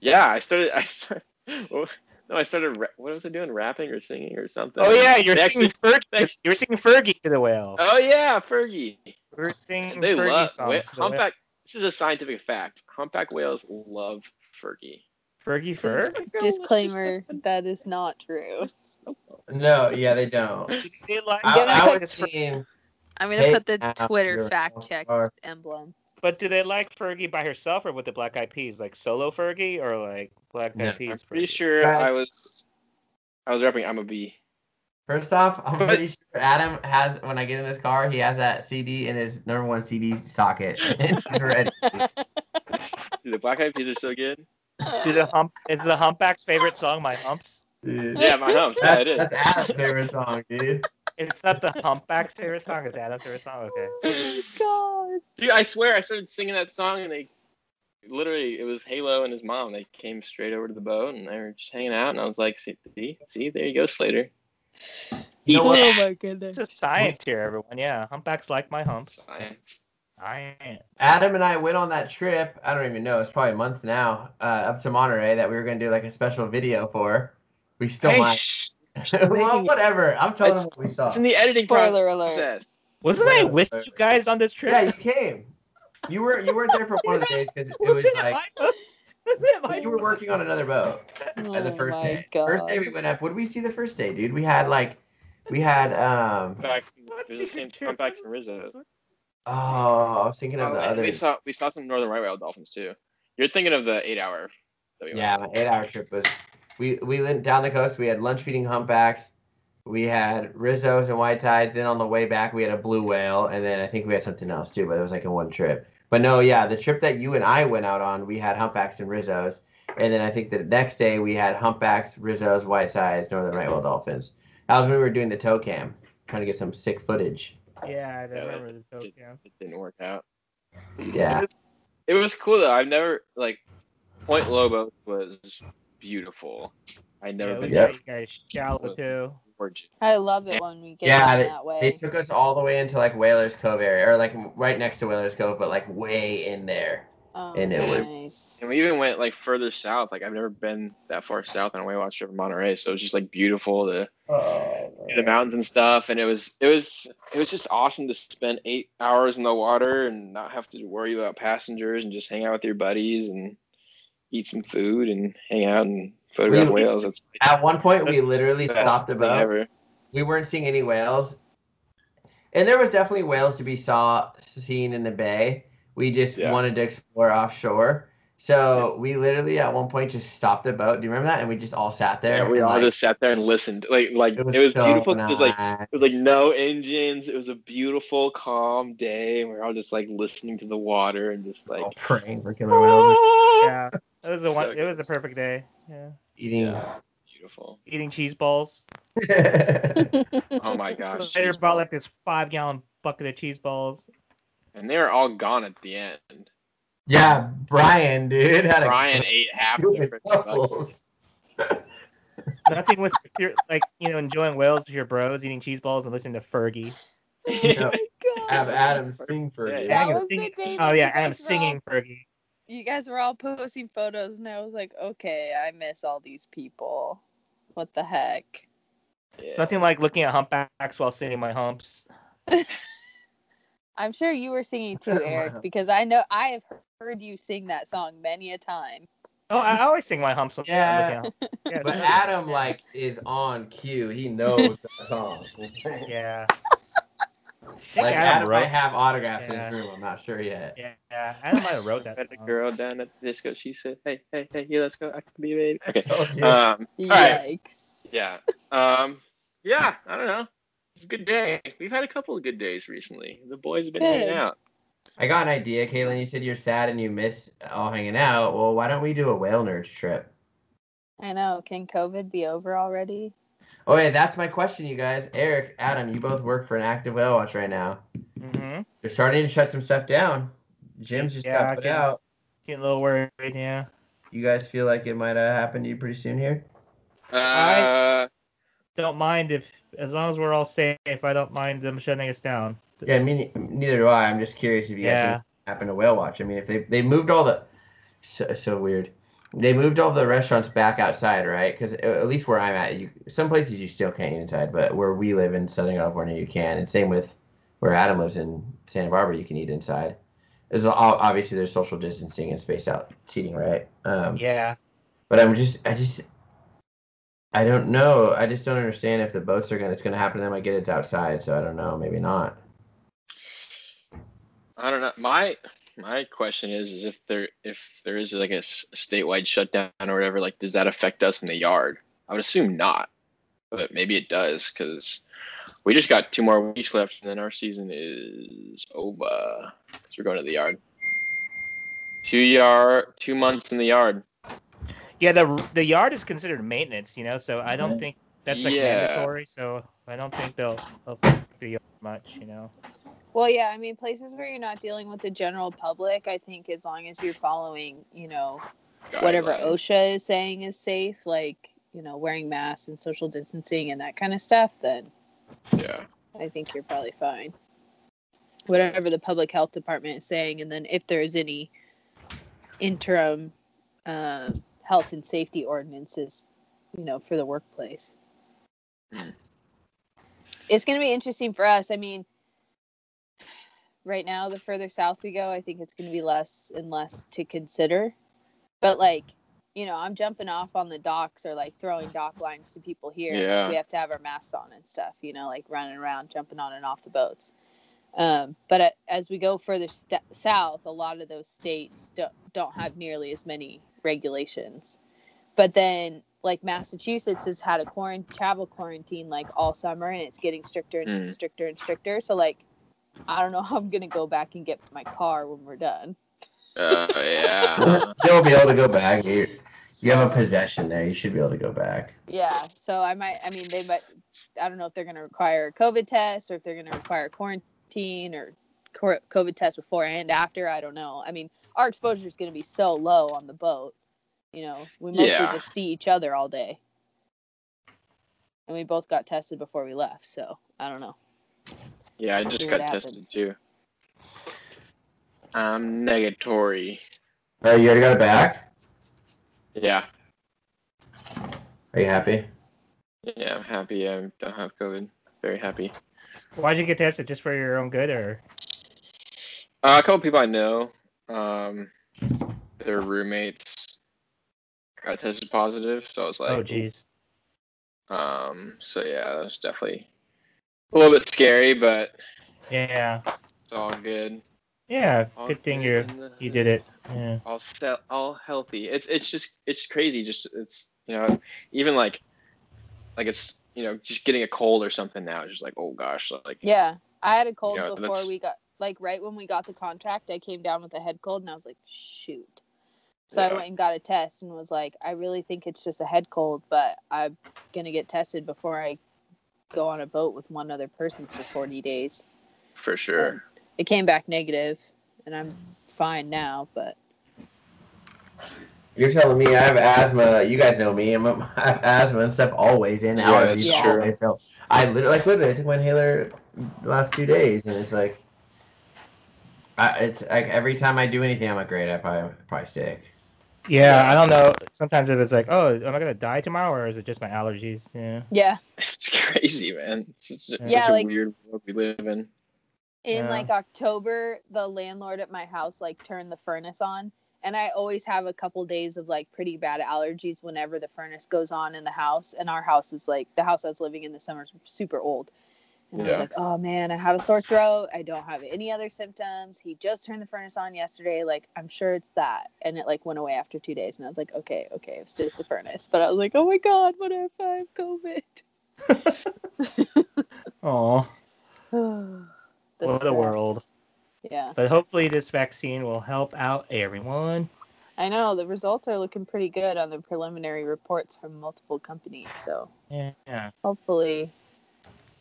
Yeah, I started. I started. well, no, I started. What was I doing? Rapping or singing or something?
Oh yeah, you're
They
singing
actually-
Fergie. You were singing Fergie to the whale.
Oh yeah, Fergie.
We were singing
They
Fergie
love
songs
wh-
to the whale.
humpback. This is a scientific fact. Humpback whales love Fergie.
Fergie Fur.
Disclaimer: that is not true.
No, yeah, they don't.
They like,
I,
gonna
I
put-
was seeing.
I'm gonna put the Twitter fact check emblem.
But do they like Fergie by herself or with the Black Eyed Peas, like solo Fergie or like Black Eyed
No,
Peas?
I'm pretty
Fergie?
sure I was. I was rapping I'm a bee.
First off, I'm
But-
pretty sure Adam has when I get in his car, he has that CD in his number one CD socket. he's ready.
Dude, the Black Eyed Peas are so good.
Do the hump is the humpback's favorite song my humps?
Dude.
Yeah, my humps. Yeah, it is.
that's Adam's favorite song, dude.
It's not the humpback's favorite song. It's Adam's favorite song. Okay.
God.
Dude, I swear I started singing that song and they literally it was Halo and his mom. They came straight over to the boat and they were just hanging out and I was like, see, see, see there you go, Slater.
You know
Oh my goodness.
It's a science here, everyone. Yeah, humpbacks like my humps.
Science.
Science.
Adam and I went on that trip. I don't even know. It's probably a month now. Uh, up to Monterey that we were gonna do like a special video for. We still
Hey,
might.
shh,
well, whatever. I'm telling them
It's-
what we saw.
it's in the editing
Spoiler alert.
process.
Wasn't I with you guys on this trip?
Yeah, you came. You were you weren't there for one of the days because it was
Wasn't it
like
my boat? Wasn't it my
you were working on another boat.
Oh
And the first
my
day.
God.
First day we went up. What did we see the first day, dude? We had like we had um
Back,
What
it was the same
secret trip
comebacks in
was Risso.
oh I was thinking of
Oh,
the other
we saw we saw some northern right whale dolphins too. You're thinking of the eight hour. That we
Yeah,
on.
my eight hour trip was we we went down the coast, we had lunge feeding humpbacks, we had Risso's and white sides, then on the way back we had a blue whale, and then I think we had something else too, but it was like in one trip. But no, yeah, the trip that you and I went out on, we had humpbacks and Risso's. And then I think the next day we had humpbacks, Risso's, white sides, northern right whale dolphins. That was when we were doing the tow cam, trying to get some sick footage.
Yeah, I
Yeah,
remember the toast.
it,
Yeah.
it didn't work out.
Yeah.
It was, it was cool though. I've never like Point Lobos was beautiful. I never
Yeah, we
been
Yep.
got you guys shallow too.
gorgeous.
I love it when we get
Yeah,
in
they-
that way.
They took us all the way into like Whalers Cove area, or like right next to Whalers Cove, but like way in there.
oh,
and it was-
nice.
And we even went like further south. Like I've never been that far south on a whale watch trip in Monterey, so it was just like beautiful to
Oh,
see the mountains and stuff. And it was it was it was just awesome to spend eight hours in the water and not have to worry about passengers and just hang out with your buddies and eat some food and hang out and photograph
We-
whales. It's
At one point, we literally stopped the boat.
ever.
We weren't seeing any whales, and there was definitely whales to be saw seen in the bay. We just
Yeah.
wanted to explore offshore, so we literally at one point just stopped the boat. Do you remember that? And we just all sat there.
Yeah, we all
like,
just sat there and listened. Like like
It was,
it was
so
beautiful. It was like it was like no engines. It was a beautiful, calm day, and we are all just like listening to the water and just like
all praying for killer whales, ah!
Yeah, it was a one.
So
It was a perfect day. Yeah,
eating.
Yeah. beautiful.
eating cheese balls.
Oh my gosh.
Later
cheese
brought like this five gallon bucket of cheese balls.
and they were all gone at the end.
yeah, Brian, dude, had a
Brian ate half
two
the freaking bucket.
doubles.
Nothing with your, like you know enjoying whales with your bros, eating cheese balls and listening to Fergie.
Oh yeah.
God.
Have Adam sing for oh,
Yeah,
you.
yeah.
That
Adam
was the
singing- Oh yeah,
you
Adam
guys were all-
singing Fergie.
You guys were all posting photos, and I was like, okay, I miss all these people. What the heck?
It's nothing like looking at humpbacks while singing my humps.
I'm sure you were singing too, Eric, because I know I have heard you sing that song many a time.
Oh, I I always sing my humps. when
Yeah.
yeah,
But Adam like is on cue. He knows that song.
Yeah. I
Like
Adam
Adam
wrote.
might have autographs in
Yeah.
his room. I'm not sure yet.
Yeah, Adam might have wrote that.
Met a girl down at the disco. She said, "Hey, hey, hey, here, let's go. I can be a baby." Okay. Um. All right.
Yikes.
Yeah. Um. Yeah. I don't know. It's a good day. We've had a couple of good days recently. The boys have been hanging out.
I got an idea, Katlyn. You said you're sad and you miss all hanging out. Well, why don't we do a whale nerds trip?
I know. Can COVID be over already?
Oh, yeah, that's my question, you guys. Eric, Adam, you both work for an active whale watch right now.
Mhm.
They're starting to shut some stuff down. Gyms just
Yeah,
got put
can-
out.
Getting a little worried. Yeah.
You guys feel like it might uh, happen to you pretty soon here?
Uh.
Don't mind if, as long as we're all safe. I don't mind them shutting us down.
Yeah, me ne- neither do I. I'm just curious if you guys
Yeah.
think it's happened to whale watch. I mean, if they they moved all the so, so weird. They moved all the restaurants back outside, right? Because at least where I'm at, you some places you still can't eat inside, but where we live in Southern California, you can. And same with where Adam lives in Santa Barbara, you can eat inside. There's al- obviously there's social distancing and spaced out seating, right? Um,
Yeah.
But I'm just, I just, I don't know. I just don't understand if the boats are gonna, it's gonna happen to them. I get it's outside, so I don't know. Maybe not.
I don't know. My my question is, is if there if there is like a statewide shutdown or whatever, like does that affect us in the yard? I would assume not. but maybe it does because we just got two more weeks left, and then our season is over. Because we're going to the yard. Two yard, two months in the yard.
Yeah, the the yard is considered maintenance, you know, so I don't
Mhm.
think that's like
Yeah.
mandatory. So I don't think they'll they'll the yard much, you know.
Well, yeah, I mean, places where you're not dealing with the general public, I think as long as you're following, you know, whatever OSHA is saying is safe, like, you know, wearing masks and social distancing and that kind of stuff, then
Yeah.
I think you're probably fine. Whatever the public health department is saying, and then if there's any interim um, health and safety ordinances, you know, for the workplace.
Mm.
It's going to be interesting for us. I mean, right now, the further south we go, I think it's going to be less and less to consider. But like, you know, I'm jumping off on the docks or like throwing dock lines to people here.
Yeah.
we have to have our masks on and stuff, you know, like running around, jumping on and off the boats. Um, but as we go further st- south, a lot of those states don't, don't have nearly as many regulations. But then, like Massachusetts has had a quarant- travel quarantine like all summer, and it's getting stricter and
Mm.
stricter and stricter. So, like, I don't know how I'm gonna go back and get my car when we're done.
Uh, yeah.
You'll be able to go back. You, you have a possession there. You should be able to go back.
Yeah. So I might. I mean, they might. I don't know if they're gonna require a COVID test or if they're gonna require quarantine or COVID test before and after. I don't know. I mean, our exposure is gonna be so low on the boat. You know, we mostly
Yeah.
just see each other all day, and we both got tested before we left. So I don't know.
Yeah, I just got
what
tested too. I'm negatory.
Oh, you already got it back?
Yeah.
Are you happy?
Yeah, I'm happy I don't have COVID. Very happy.
Why'd you get tested? Just for your own good, or
Uh, a couple people I know, um, their roommates got tested positive, so I was like,
oh, geez.
um, so yeah, that was definitely a little bit scary, but
Yeah,
it's all good.
yeah.
All
Good thing you you did it. Yeah.
all set, all healthy. It's it's just it's crazy. Just it's you know even like like it's you know just getting a cold or something now. It's just like oh gosh, like
Yeah, I had a cold
Yeah,
before
that's-
we got like right when we got the contract. I came down with a head cold, and I was like, shoot. So I went and got a test and was like, I really think it's just a head cold, but I'm gonna get tested before I go on a boat with one other person for 40 days.
for sure.
It came back negative, and I'm fine now. But
You're telling me I have asthma. You guys know me. I'm, I have asthma and stuff always in
Yeah,
allergies
that's
true.
always. So I literally, like, literally, I took my inhaler the last two days, and it's like, I, it's like every time I do anything, I'm like, great, I probably probably sick.
Yeah,
Yeah.
I don't know. Sometimes if it's like, oh, am I gonna die tomorrow, or is it just my allergies? Yeah.
yeah,
It's crazy, man. It's just, it's
Yeah,
such a
like-
weird world we live in.
in
Yeah.
like October, the landlord at my house like turned the furnace on. And I always have a couple days of like pretty bad allergies whenever the furnace goes on in the house. And our house is like the house I was living in this summer is super old. And I was like, oh man, I have a sore throat. I don't have any other symptoms. He just turned the furnace on yesterday. Like, I'm sure it's that. And it like went away after two days. And I was like, okay, okay, it was just the furnace. But I was like, oh my God, what if I have COVID?
Oh,
The
what a world!
Yeah.
But hopefully, this vaccine will help out everyone.
I know the results are looking pretty good on the preliminary reports from multiple companies. So
Yeah. yeah.
hopefully,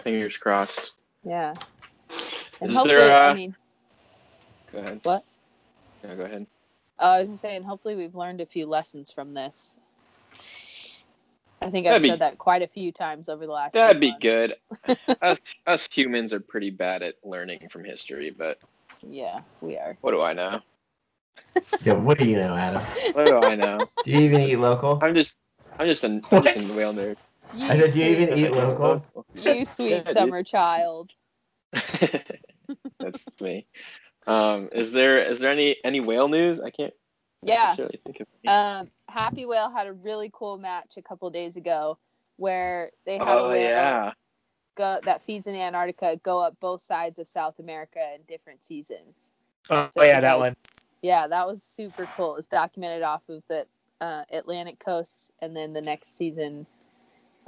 Fingers crossed.
yeah. And
Is
hopefully,
there,
I
uh,
mean,
Go ahead.
what?
Yeah, go ahead.
Uh, I was gonna say, and hopefully we've learned a few lessons from this. I think I've
That'd be-
said that quite a few times over the last. few
That'd be
months.
good. us, us humans are pretty bad at learning from history, but
Yeah, we are.
what do I know?
Yeah, what do you know, Adam?
What do I know?
Do you even eat local?
I'm just, I'm just an, I'm just a whale nerd.
I said, do you even eat local?
You sweet
Yeah, dude.
summer child.
That's me. Um, is there is there any any whale news? I can't
Yeah.
necessarily think of. Any.
Um, Happywhale had a really cool match a couple days ago where they had a
oh
whale
yeah,
go, that feeds in Antarctica go up both sides of South America in different seasons.
Oh,
So
yeah, that
like-
one.
Yeah, that was super cool. It was documented off of the uh, Atlantic coast, and then the next season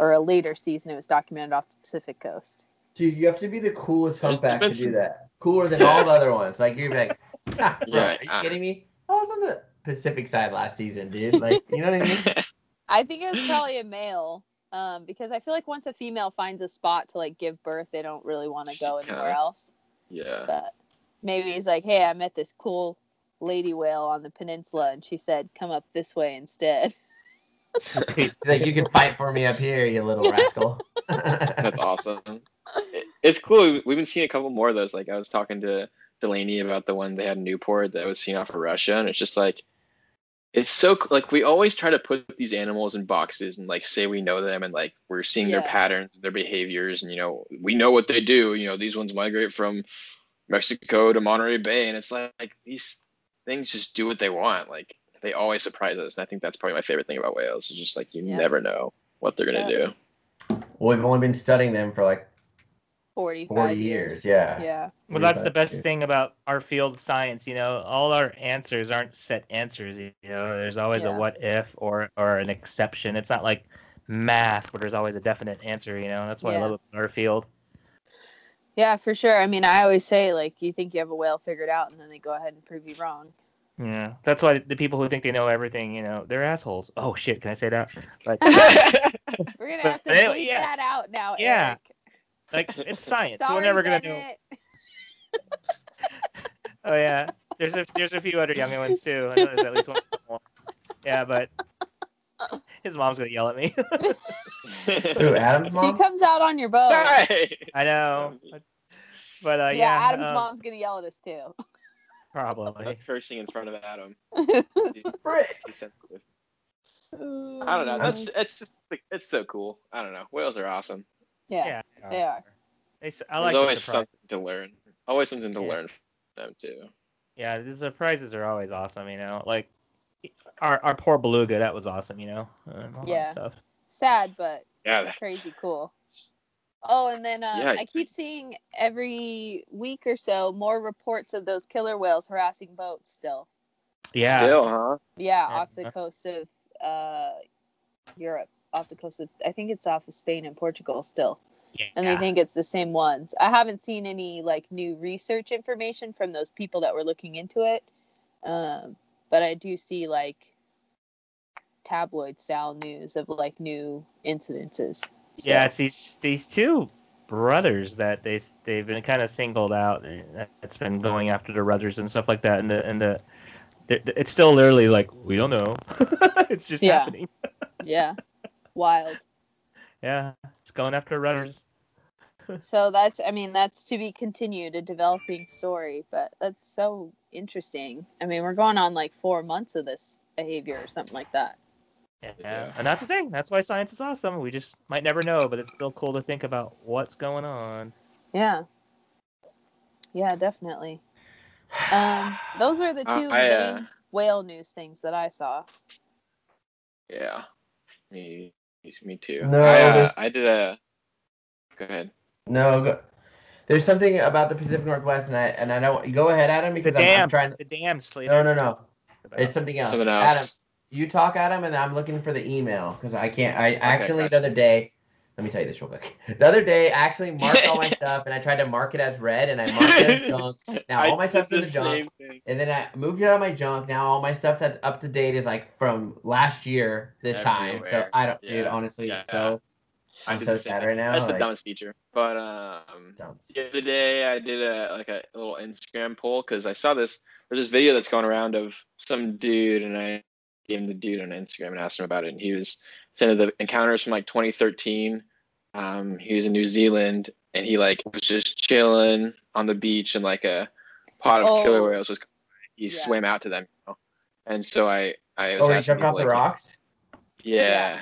or a later season, it was documented off the Pacific coast.
Dude, you have to be the coolest humpback to do that. Cooler than all the other ones. Like you're like, ah, bro,
Yeah,
are you
uh,
kidding me? I was on the Pacific side last season, dude. Like, you know what I mean?
I think it was probably a male, um, because I feel like once a female finds a spot to like give birth, they don't really want to go anywhere
Yeah.
else.
yeah.
But maybe he's like, "Hey, I met this cool lady whale on the peninsula, and she said come up this way instead."
He's like, you can fight for me up here, you little rascal.
That's awesome. It- It's cool. We've been seeing a couple more of those. Like I was talking to Delaney about the one they had in Newport that was seen off of Russia, and it's just like it's so c- like we always try to put these animals in boxes and like say we know them and like we're seeing their patterns, their behaviors, and you know we know what they do. You know these ones migrate from Mexico to Monterey Bay, and it's like, like these things just do what they want. Like they always surprise us, and I think that's probably my favorite thing about whales. Is just like you
Yeah.
never know what they're gonna
Yeah.
do.
well, we've only been studying them for like
45
40 years. Yeah.
Yeah.
Well, that's the best
years.
thing about our field of science. You know, all our answers aren't set answers. You know, there's always
Yeah.
a what if or or an exception. It's not like math where there's always a definite answer. You know, that's what I love our field.
Yeah, for sure. I mean, I always say like you think you have a whale figured out, and then they go ahead and prove you wrong.
Yeah, that's why the people who think they know everything, you know, they're assholes. Oh shit, can I say that? But
We're gonna have to
anyway, yeah.
that out now.
Yeah.
Eric.
like it's science, so
Sorry,
we're never gonna know.
Bennett.
Oh yeah, there's a there's a few other younger ones too. I know there's at least one. more. Yeah, but his mom's gonna yell at me.
Who, Adam's
She comes out on your boat.
Right.
I know, but, but uh,
yeah,
yeah,
Adam's
um,
mom's gonna yell at us too.
Probably.
Not cursing in front of Adam.
Frick.
Uh, I don't know. That's it's just like, it's so cool. I don't know. Whales are awesome.
yeah,
Yeah,
they are.
They, s- I
There's
like the
always
surprise.
something to learn. Always something to
Yeah.
learn from them too.
Yeah, the surprises are always awesome. You know, like our our poor beluga, that was awesome. You know, and all that
Yeah.
stuff.
sad but
Yeah. that's-
crazy cool. Oh, and then uh,
Yeah.
I keep seeing every week or so more reports of those killer whales harassing boats. Still,
Yeah,
Still, huh?
yeah,
Yeah.
off the coast of uh, Europe, off the coast of I think it's off of Spain and Portugal still.
yeah.
and they think it's the same ones. I haven't seen any like new research information from those people that were looking into it, um, but I do see like tabloid style news of like new incidences. So,
Yeah, it's these these two brothers that they they've been kind of singled out. Eh, and It's been going after the brothers and stuff like that, and the and the it's still literally like we don't know. it's just
Yeah.
happening.
yeah, wild.
Yeah, it's going after rudders.
So that's I mean that's to be continued, a developing story, but that's so interesting. I mean we're going on like four months of this behavior or something like that.
Yeah.
Yeah.
and that's the thing. That's why science is awesome. We just might never know, but it's still cool to think about what's going on.
Yeah. Yeah, definitely. Um, those were the
Uh,
two
I, uh,
main whale news things that I saw.
Yeah. Me, me too.
No,
I, uh, I did a. Go ahead.
No, go, there's something about the Pacific Northwest, and I and I don't go ahead, Adam,
The
because I'm, I'm
dams,
trying.
the dams, Slater.
No, no, no. It's something else.
Something else.
Adam, you talk, Adam, and I'm looking for the email because I can't. I actually the other day. Let me tell you this real quick. The other day, I actually marked all my stuff, and I tried to mark it as red, and I marked it as junk. Now all my
did
stuff's in
the
the junk.
thing.
And then I moved it out of my junk. Now all my stuff that's up to date is like from last year this time. So I don't, dude.
Yeah.
Honestly,
Yeah.
so I'm so sad right now.
That's the dumbest feature. But um,
dumb.
the other day I did a like a little Instagram poll because I saw this. There's this video that's going around of some dude, and I gave him the dude on Instagram and asked him about it. And he was sending the encounters from like 2013. Um, he was in New Zealand, and he like was just chilling on the beach, and like a pod of killer
Oh.
whales was. He
Yeah.
swam out to them, you know? and so I I was
Oh, he
asking
jumped
people,
off the rocks.
Yeah.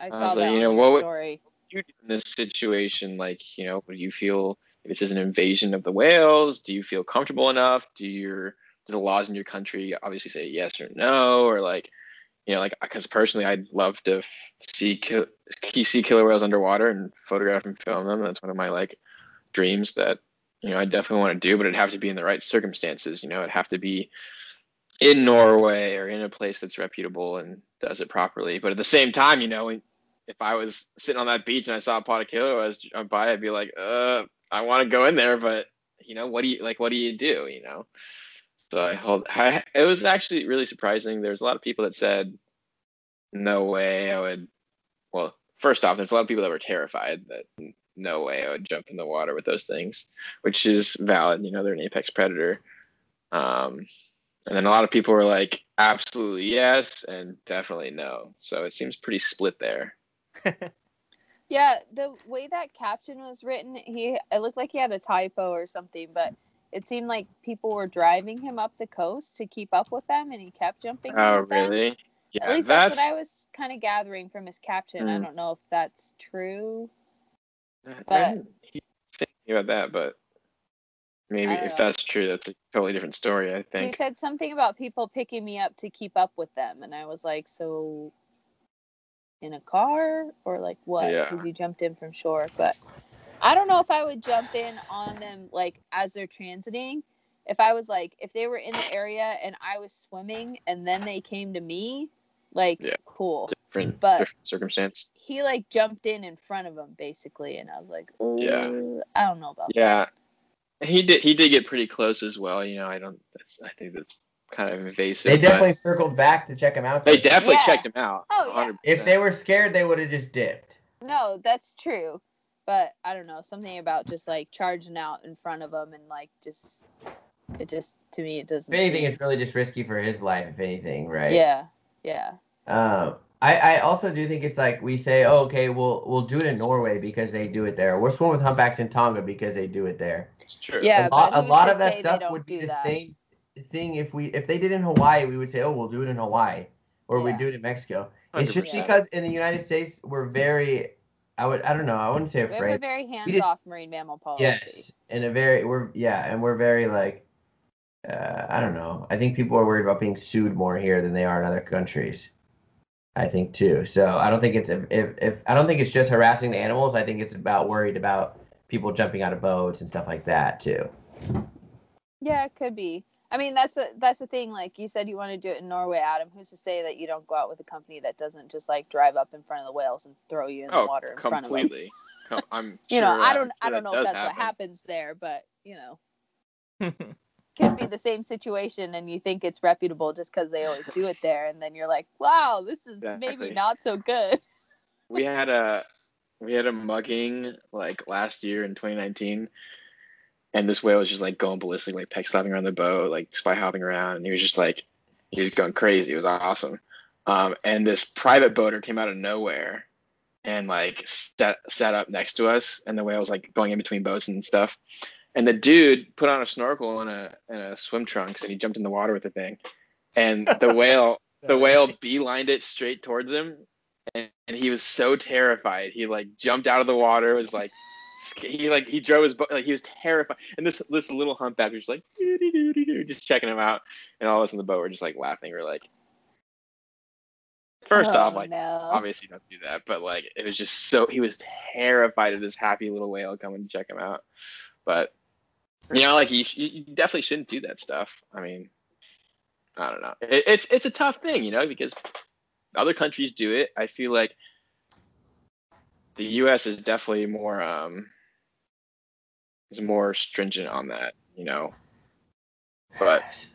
I
I
saw
was
that
like, you know,
your
what would-
story.
you do in this situation? Like, you know, do you feel this is an invasion of the whales? Do you feel comfortable enough? Do your do the laws in your country obviously say yes or no? Or like, you know, like because personally, I'd love to f- see kill, see killer whales underwater and photograph and film them. That's one of my like dreams that you know I definitely want to do, but it'd have to be in the right circumstances. You know, it'd have to be in Norway or in a place that's reputable and does it properly. But at the same time, you know, if I was sitting on that beach and I saw a pot of killer whales jump by, I'd be like, uh, I want to go in there, but you know, what do you like? What do you do? You know. So I hold. I, it was actually really surprising. There's a lot of people that said, "No way, I would." Well, first off, there's a lot of people that were terrified that no way I would jump in the water with those things, which is valid. You know, they're an apex predator. Um, and then a lot of people were like, absolutely yes, and definitely no. So it seems pretty split there.
Yeah, the way that caption was written, he it looked like he had a typo or something, but it seemed like people were driving him up the coast to keep up with them, and he kept jumping. in
Oh,
with them.
really? Yeah,
At least that's, what I was kind of gathering from his caption. I
Mm.
don't know if that's true.
I
but-
didn't hear anything about that, but maybe if
know.
that's true, that's a totally different story. I think He
said something about people picking me up to keep up with them, and I was like, so in a car or like what?
Yeah.
Because you jumped in from shore, but I don't know if I would jump in on them like as they're transiting. If I was like, if they were in the area and I was swimming and then they came to me, like,
Yeah.
cool.
different,
but-
different circumstance.
He like jumped in in front of them basically, and I was like,
Yeah.
I don't know about
Yeah, he did. He did get pretty close as well. You know, I don't. That's, I think that's kind of invasive.
They definitely circled back to check him out.
They definitely
Yeah.
checked him out.
Oh, yeah.
If they were scared, they would have just dipped.
No, that's true. But I don't know, something about just like charging out in front of them and like just it just to me it doesn't
If anything,
seem-
it's really just risky for his life. If anything, right?
Yeah. Yeah.
Um, I, I also do think it's like we say, oh, okay, we'll we'll do it in Norway because they do it there. We're swimming with humpbacks in Tonga because they do it there.
It's true.
Yeah.
a lot, a lot of that stuff would be the
that?
same thing if we if they did in Hawaii, we would say, oh, we'll do it in Hawaii, or we'd do it in Mexico. It's just because in the United States we're very, I would I don't know, I wouldn't say afraid.
We have a very
just-
hands off marine mammal policy.
Yes, and a very we're yeah, and we're very like, uh, I don't know. I think people are worried about being sued more here than they are in other countries. I think too. So I don't think it's if if, if I don't think it's just harassing the animals. I think it's about worried about people jumping out of boats and stuff like that too.
Yeah, it could be. I mean, that's the that's the thing. Like you said, you want to do it in Norway, Adam. Who's to say that you don't go out with a company that doesn't just like drive up in front of the whales and throw you in the
Oh,
water in front of them?
completely. Com- I'm.
You know,
sure,
I don't I don't know if
does
that's what happens there, but you know, could be the same situation, and you think it's reputable just because they always do it there, and then you're like, wow, this is
Exactly.
maybe not so good.
we had a we had a mugging like last year in 2019 and this whale was just like going ballistic like pec slapping around the boat like spy hopping around and he was just like he was going crazy. It was awesome. Um, and this private boater came out of nowhere and like sat set up next to us and the whale was like going in between boats and stuff. And the dude put on a snorkel and a and a swim trunks and he jumped in the water with the thing. And the whale the whale beelined it straight towards him and, and he was so terrified. He like jumped out of the water was like he like he drove his boat like he was terrified. And this this little humpback was just like "Doo-doo-doo-doo-doo," just checking him out. And all of us in the boat were just like laughing we're like first
Oh,
off like
no.
obviously don't do that but like it was just so he was terrified of this happy little whale coming to check him out. But you know like you, you definitely shouldn't do that stuff. I mean i don't know. It, it's it's a tough thing you know because other countries do it. I feel like the us is definitely more um is more stringent on that you know but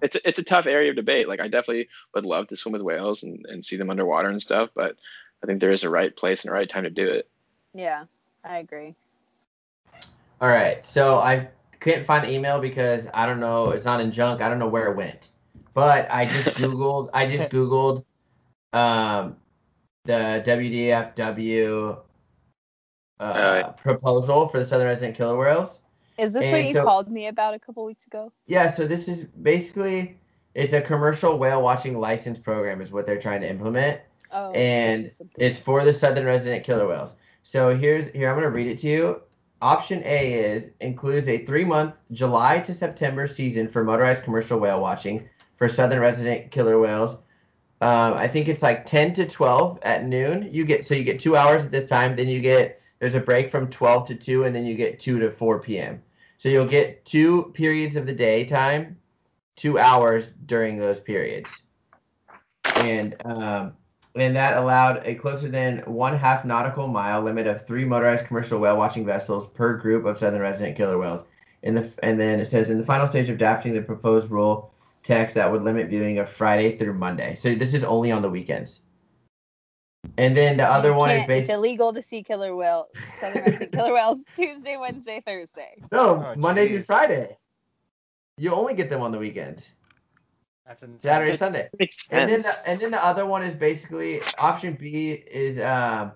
it's it's a tough area of debate. Like I definitely would love to swim with whales and, and see them underwater and stuff, but I think there is a right place and a right time to do it.
Yeah, I agree.
All right, so I couldn't find the email because I don't know. It's not in junk. I don't know where it went. But I just googled. I just googled um, the WDFW uh,
Uh,
proposal for the southern resident killer whales.
Is this
And
what you
so-
called me about a couple weeks ago?
Yeah, so this is basically it's a commercial whale watching license program is what they're trying to implement.
Oh,
And
this is something-
It's for the southern resident killer whales. So here's here I'm gonna read it to you. Option A is includes a three month July to September season for motorized commercial whale watching for southern resident killer whales. Um, I think it's like 10 to 12 at noon. You get so you get two hours at this time. Then you get there's a break from 12 to 2, and then you get 2 to 4 p.m. So you'll get two periods of the daytime, two hours during those periods. And um, and that allowed a closer than one half nautical mile limit of three motorized commercial whale watching vessels per group of southern resident killer whales. In the and then it says in the final stage of drafting the proposed rule text that would limit viewing of Friday through Monday. So this is only on the weekends. And then the other one is
can't- It's illegal to see killer whale, southern resident killer whales Tuesday, Wednesday, Thursday.
no
Oh,
Monday through. Friday. You only get them on the weekends,
That's insane.
Saturday,
That's-
Sunday. And then the, and then the other one is basically option B is um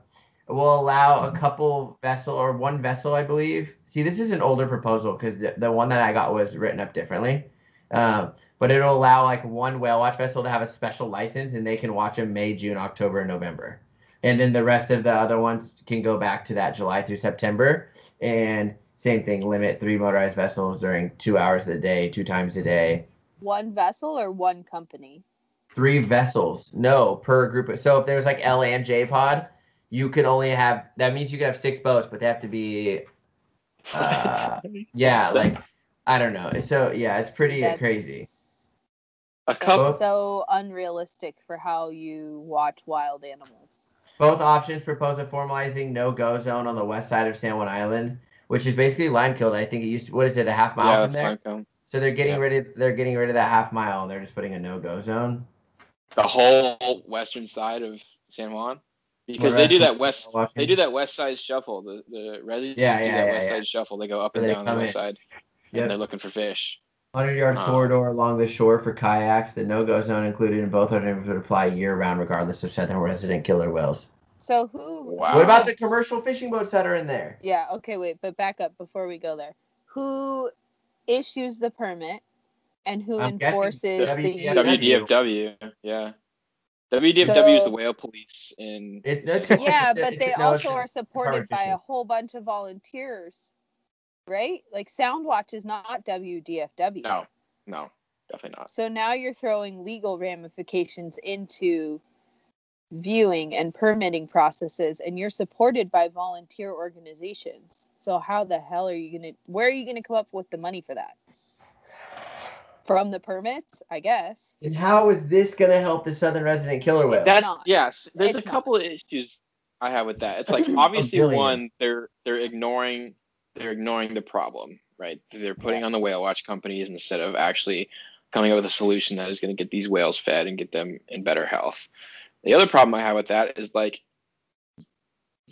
will allow a couple vessel or one vessel I believe. See, this is an older proposal because the, the one that I got was written up differently. Um, but it'll allow like one whale watch vessel to have a special license and they can watch them May, June, October, and November. And then the rest of the other ones can go back to that July through September. And same thing, limit three motorized vessels during two hours of the day, two times a day.
One vessel or one company?
three vessels. No, per group. Of, so if there's like L and J pod, you could only have. That means you could have six boats, but they have to be. Uh, yeah, like I don't know. So yeah, it's pretty
That's-
crazy.
A couple.
That's so unrealistic for how you watch wild animals.
Both options propose a formalizing no-go zone on the west side of San Juan Island, which is basically Lime Kiln. I think it used. what is it? A half mile
yeah,
from there.
fine.
So they're getting
Yeah.
rid of. They're getting rid of that half mile, and they're just putting a no-go zone.
the whole western side of San Juan because
Well,
they do that west
Watching.
they do that west side shuffle. The the residents
Yeah,
do
yeah,
that
yeah,
west
yeah.
side shuffle. They go up
Where
and down the west
in.
side
Yep.
and they're looking for fish.
100 yard
Uh,
corridor along the shore for kayaks. The no go zone included in both items would apply year round, regardless of southern resident killer whales.
So who?
Wow.
What about the commercial fishing boats that are in there?
Yeah. Okay. Wait. But back up before we go there. Who issues the permit, and who
I'm guessing
enforces the
WDFW.
use?
WDFW, yeah. WDFW is the whale police in.
It-
Yeah, but they also are supported by a whole bunch of volunteers, right? Like Soundwatch is not WDFW.
No, no, definitely not.
So now you're throwing legal ramifications into viewing and permitting processes, and you're supported by volunteer organizations. So how the hell are you gonna? Where are you gonna come up with the money for that? From the permits, I guess.
And how is this going to help the southern resident killer whale?
That's
not.
yes. There's
It's
a
not.
couple of issues I have with that. It's like obviously one, they're they're ignoring they're ignoring the problem, right? They're putting on the whale watch companies instead of actually coming up with a solution that is going to get these whales fed and get them in better health. The other problem I have with that is like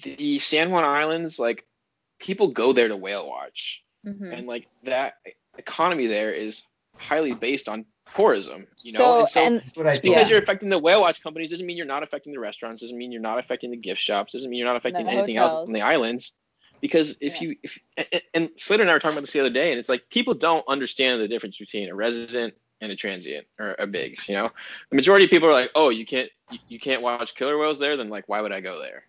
the San Juan Islands, like people go there to whale watch,
Mhm.
and like that economy there is highly based on tourism. You know,
so,
and so
and
That's what I
just because
Yeah.
you're affecting the whale watch companies doesn't mean you're not affecting the restaurants doesn't mean you're not affecting the gift shops doesn't mean you're not affecting
The
anything else on the islands because if
Yeah.
you if and- and slater and i were talking about this the other day and it's like people don't understand the difference between a resident and a transient or a Bigg's you know the majority of people are like oh you can't you, you can't watch killer whales there then like why would i go there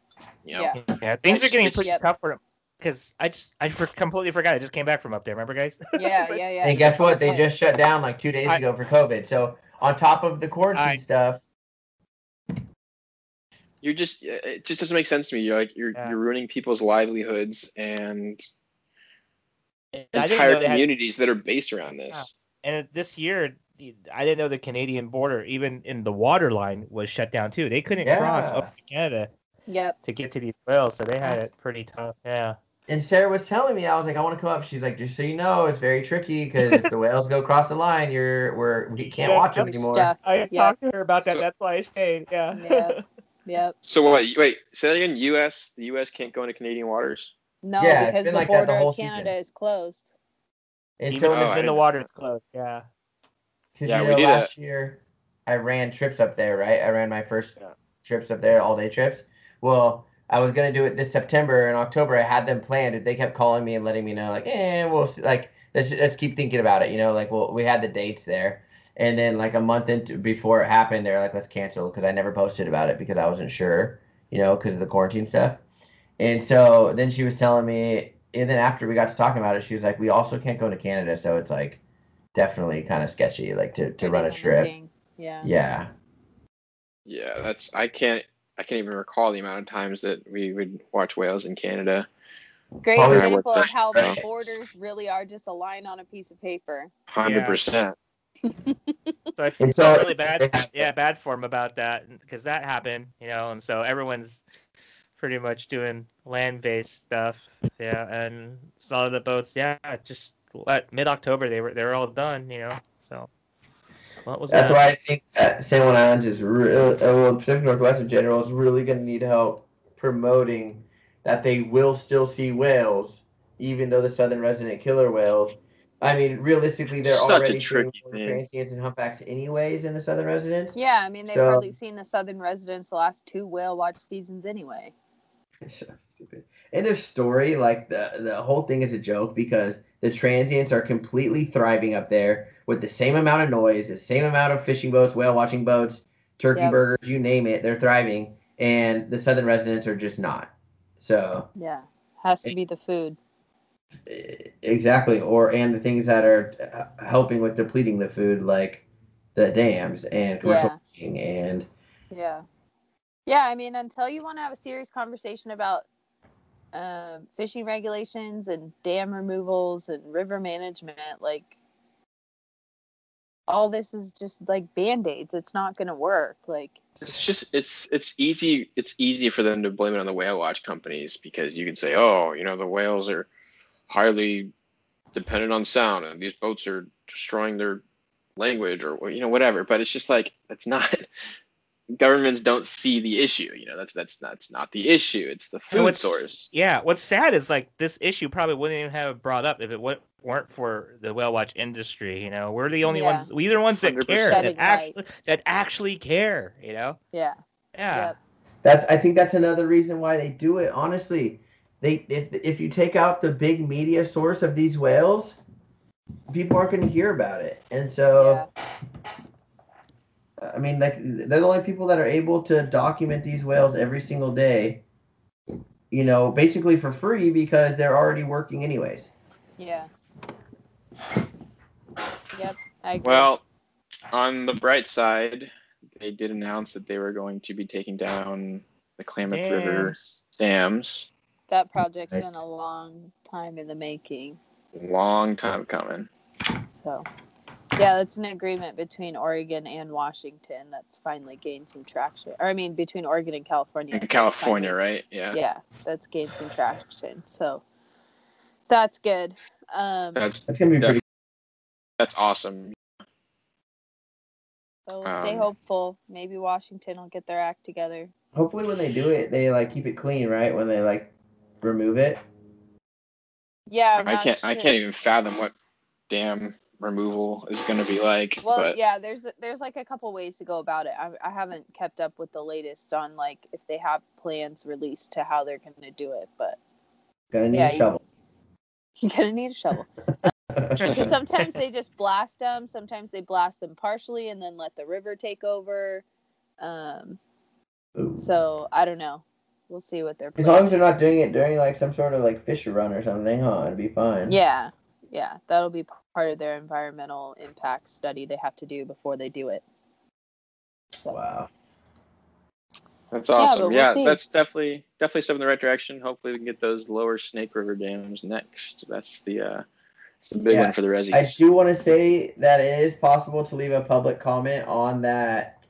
you know
Yeah.
Yeah, things are getting
it's-
pretty
Yep.
tough for him because I just I for, completely forgot. I just came back from up there. Remember, guys?
yeah, yeah, yeah.
and guess what? They just shut down like two days
I-
ago for COVID. So on top of the quarantine
I-
stuff,
you're just it just doesn't make sense to me you're like you're
Yeah.
you're ruining people's livelihoods and
And I didn't
entire
know they had-
communities that are based around this
and this year, I didn't know the Canadian border, even in the water line, was shut down too. They couldn't cross
Yeah.
up to Canada
Yep.
to get to the whales, so they had it pretty tough. Yeah.
and Sarah was telling me, I was like, I want to come up. She's like, just so you know, it's very tricky because if the whales go across the line, you're we're we can't
Yeah,
watch them anymore.
stuff.
I
Yeah.
talked to her about that.
So-
That's why I stayed. Yeah.
Yeah. Yep.
so what wait say that again us the us can't go into canadian waters
No,
Yeah, it's
because
been
the
like that the
border
whole
of Canada
season.
is closed.
And
even
so
Oh, I
when
didn't
the
know
water's closed. Yeah.
Because
Yeah,
you
we
know,
do
last year I ran trips up there, right? I ran my first
Yeah.
trips up there, all day trips. Well, I was gonna do it this September and October. I had them planned, and they kept calling me and letting me know, like, eh, we'll see. like let's let's keep thinking about it, you know. Like, well, we had the dates there, and then like a month into before it happened, they're like, let's cancel because I never posted about it because I wasn't sure, you know, because of the quarantine stuff. And so then she was telling me, and then after we got to talking about it, she was like, we also can't go to Canada, so it's like definitely kind of sketchy, like to, to run a trip.
limiting. Yeah.
Yeah.
Yeah, that's I can't I can't even recall the amount of times that we would watch whales in Canada.
Great example of how the borders really are just a line on a piece of paper.
Hundred percent.
So I feel
so-
really bad, yeah, bad form about that because that happened, you know, and so everyone's pretty much doing land-based stuff, yeah, and some of the boats, yeah, just what mid-October they were they were all done, you know, so. What was
That's
that?
why I think that San Juan Islands is real. Uh, well, Pacific Northwest in general is really going to need help promoting that they will still see whales, even though the southern resident killer whales. I mean, realistically, they're
Such
already seeing
tricky
transients and humpbacks anyways in the southern residents.
Yeah, I mean they've
So-
hardly seen the southern residents the last two whale watch seasons anyway.
It's so stupid. End of story. Like the the whole thing is a joke because the transients are completely thriving up there with the same amount of noise, the same amount of fishing boats, whale watching boats, turkey
Yep.
burgers, you name it. They're thriving, and the southern residents are just not. So
Yeah, has to be the food.
Exactly, or and the things that are uh, helping with depleting the food, like the dams and commercial
Yeah.
fishing and
Yeah. Yeah, I mean, until you want to have a serious conversation about um fishing regulations and dam removals and river management, like all this is just like band aids. It's not going to work. Like,
It's just it's it's easy it's easy for them to blame it on the whale watch companies because you can say, oh, you know, the whales are highly dependent on sound and these boats are destroying their language or you know whatever. But it's just like it's not. Governments don't see the issue. You know that's that's that's not the issue. It's the
And
food
what's-
source.
Yeah, what's sad is like this issue probably wouldn't even have brought up if it wa- weren't for the whale watch industry. You know, we're the only
Yeah.
ones. We're the ones that
100%.
care. That actually, that actually care. You know.
yeah.
Yeah.
Yep.
That's I think that's another reason why they do it. Honestly, they if if you take out the big media source of these whales, people aren't going to hear about it. And so
yeah.
I mean, like they're the only people that are able to document these whales every single day. You know, basically for free because they're already working anyways.
Yeah. Yep. I agree.
Well, on the bright side, they did announce that they were going to be taking down the Klamath River
Dams.
Dams.
that project's
Nice.
been a long time in the making.
Long time coming.
So, yeah, that's an agreement between Oregon and Washington that's finally gained some traction. Or, I mean, between Oregon and California.
In California,
finally-
right? Yeah.
Yeah, that's gained some traction. So, that's good. Um,
That's
That's gonna be pretty.
that's awesome.
so we'll stay
um,
hopeful. Maybe Washington will get their act together.
Hopefully, when they do it, they like keep it clean, right? When they like remove it.
Yeah, I'm
I
not
can't I can't even fathom what dam removal is going to be like.
Well,
but
yeah, there's there's like a couple ways to go about it. I, I haven't kept up with the latest on like if they have plans released to how they're going to do it, but
Gonna need
Yeah,
a
you-
shovel.
you're gonna need a shovel. Because sometimes they just blast them, sometimes they blast them partially and then let the river take over. Um,
Ooh.
so I don't know. We'll see what they're.
As long as they're not doing it during like some sort of like fisher run or something, huh? It'd be fine.
Yeah, yeah, that'll be part of their environmental impact study they have to do before they do it. So
Wow.
that's
but
awesome.
we'll
Yeah,
see.
that's definitely definitely step in the right direction. Hopefully, we can get those lower Snake River dams next. That's the uh, that's the big
Yeah,
one for the Rezzies.
I do want to say that it is possible to leave a public comment on that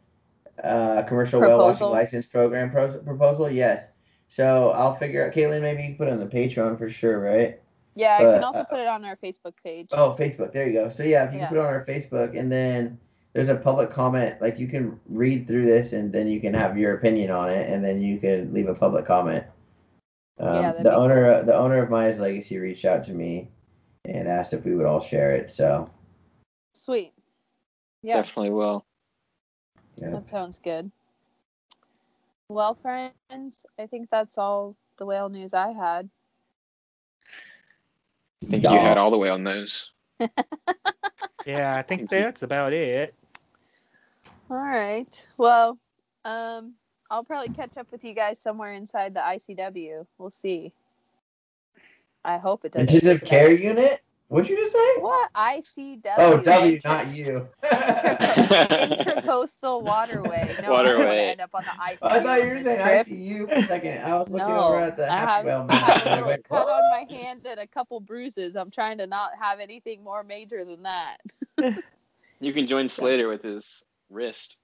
uh, commercial whale watching
Proposal?
license program pro- proposal. Yes. So I'll figure out. Katlyn, maybe you can put it on the Patreon for sure, right?
yeah, I can also
uh,
put it on our Facebook page.
Oh, Facebook. There you go. So yeah, if you
Yeah.
can put it on our Facebook, and then there's a public comment. Like you can read through this, and then you can have your opinion on it, and then you can leave a public comment. Um,
Yeah, that'd
the
be
owner, the owner of Maya's Legacy, reached out to me and asked if we would all share it. So
Sweet. Yeah,
Definitely will.
Yeah.
that sounds good. Well, friends, I think that's all the whale news I had.
I think you had all the whale news.
Yeah, I think that's about it.
All right. Well, um, I'll probably catch up with you guys somewhere inside the ICW. We'll see. I hope it doesn't.
Intensive care unit. What'd you just say?
What ICW?
Oh, W,
Intra-
not you.
Intracoastal waterway. No, I don't want to
Waterway.
end up on the ICU.
I thought you were saying
this trip.
ICU for a second. I was looking
No,
over at the
I
Happy
have,
Whale
I have a little cut on my hand and a couple bruises. I'm trying to not have anything more major than that.
You can join Slater with his wrist.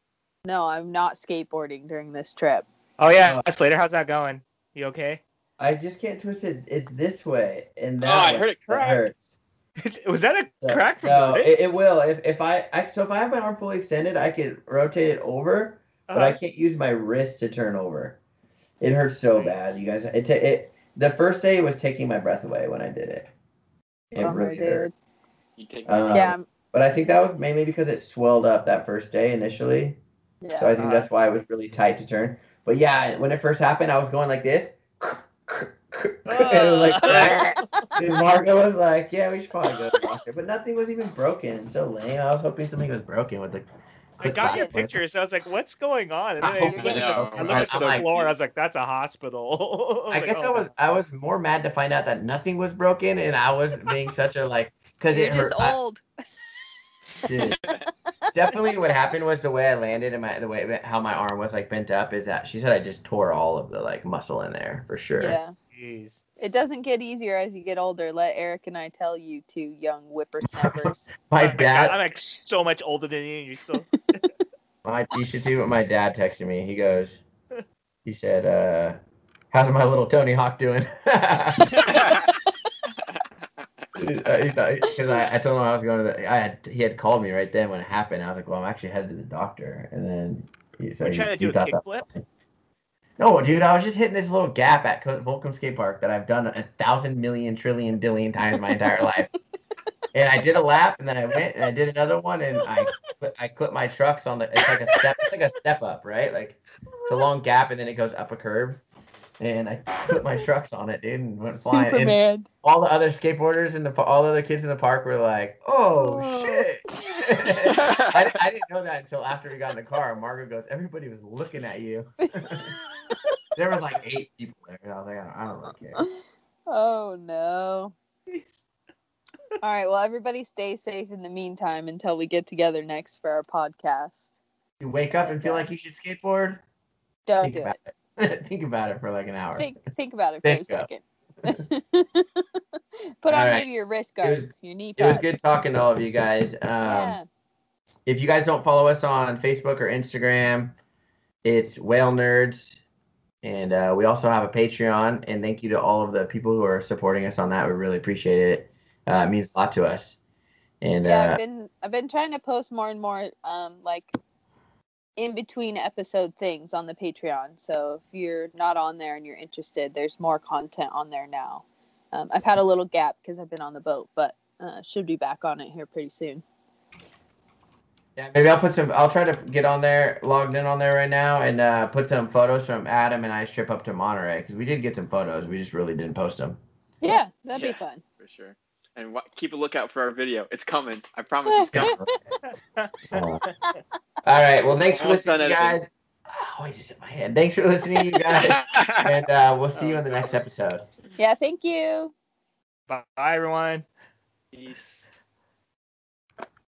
No, I'm not skateboarding during this trip.
Oh yeah, Slater, how's that going? You okay?
I just can't twist it. It's this way, and oh, that
Oh, I heard it crack.
hurts.
Was that a
So-
crack from
no,
the
it, it will. If, if I, I so if I have my arm fully extended, I can rotate it over, but I
Uh-huh.
can't use my wrist to turn over. It hurts so bad, you guys. It, ta- it the first day it was taking my breath away when I did it. It
Bummer,
really hurt.
You take
Um,
yeah,
But I think that was mainly because it swelled up that first day initially.
yeah.
So I think
Uh-huh.
that's why it was really tight to turn. But yeah, when it first happened, I was going like this. and like, oh. and Margo was like, "Yeah, we should probably go to the doctor." But nothing was even broken. So lame. I was hoping something was broken with the.
I got your
clip back.
picture, so I was like, "What's going on?" And then I
Oh,
looked at the. I looked at
I'm
the
like-
floor. I was like, "That's a hospital."
I
was
guess
like,
I
"Oh,
was I was more mad to find out that nothing was broken, and I was being such a like because
You're
it
just
hurt.
Old.
dude, definitely, what happened was the way I landed and my the way how my arm was like bent up is that she said I just tore all of the like muscle in there for sure.
Yeah.
Jeez.
It doesn't get easier as you get older. Let Eric and I tell you, two young whippersnappers.
My dad,
I'm like so much older than you. and You're still.
my you should see what my dad texted me. He goes, he said, uh, "How's my little Tony Hawk doing?" Because I, I told him I was going to the. I had he had called me right then when it happened. I was like, "Well, I'm actually headed to the doctor," and then he, so
You're
he,
trying to do a
thought that-
kickflip.
No, dude, I was just hitting this little gap at Co- Volcom Skate Park that I've done a thousand million trillion dillion times my entire life. And I did a lap, and then I went and I did another one, and I I clipped my trucks on the. It's like a step. It's like a step up, right? Like it's a long gap, and then it goes up a curve. And I put my trucks on it, dude, and went flying. And
Superman.
all the other skateboarders and the pa- all the other kids in the park were like, "Oh,
Oh.
shit!" I, I didn't know that until after we got in the car. And Margaret goes, "Everybody was looking at you." there was like eight people there. And I was like, I don't, I don't really care.
Oh no. All right. Well, everybody stay safe in the meantime until we get together next for our podcast.
You wake up and feel like you should skateboard.
Don't
think
do it.
it. think about it for like an hour.
Think think about it for a
Think
second. Put on
All right.
maybe your wrist
It was-
guards, your knee
It was good talking to all of you guys. Um,
yeah.
If you guys don't follow us on Facebook or Instagram, it's Whale Nerds. And uh, we also have a Patreon. And thank you to all of the people who are supporting us on that. We really appreciate it. Uh, it means a lot to us. And
yeah,
uh,
I've been I've been trying to post more and more um like in between episode things on the Patreon. So if you're not on there and you're interested, there's more content on there now. Um, I've had a little gap because I've been on the boat, but uh, should be back on it here pretty soon.
Yeah, maybe I'll put some. I'll try to get on there, logged in on there right now, and uh, put some photos from Adam and I trip up to Monterey because we did get some photos. We just really didn't post them.
Yeah, that'd
Yeah.
be fun.
for sure. And wha- keep a lookout for our video. It's coming. I promise it's coming.
All right. Well, thanks for listening, you guys. Oh, I just hit my head. Thanks for listening, you guys, and uh, we'll see you in the next episode.
Yeah, thank you.
Bye, everyone.
Peace.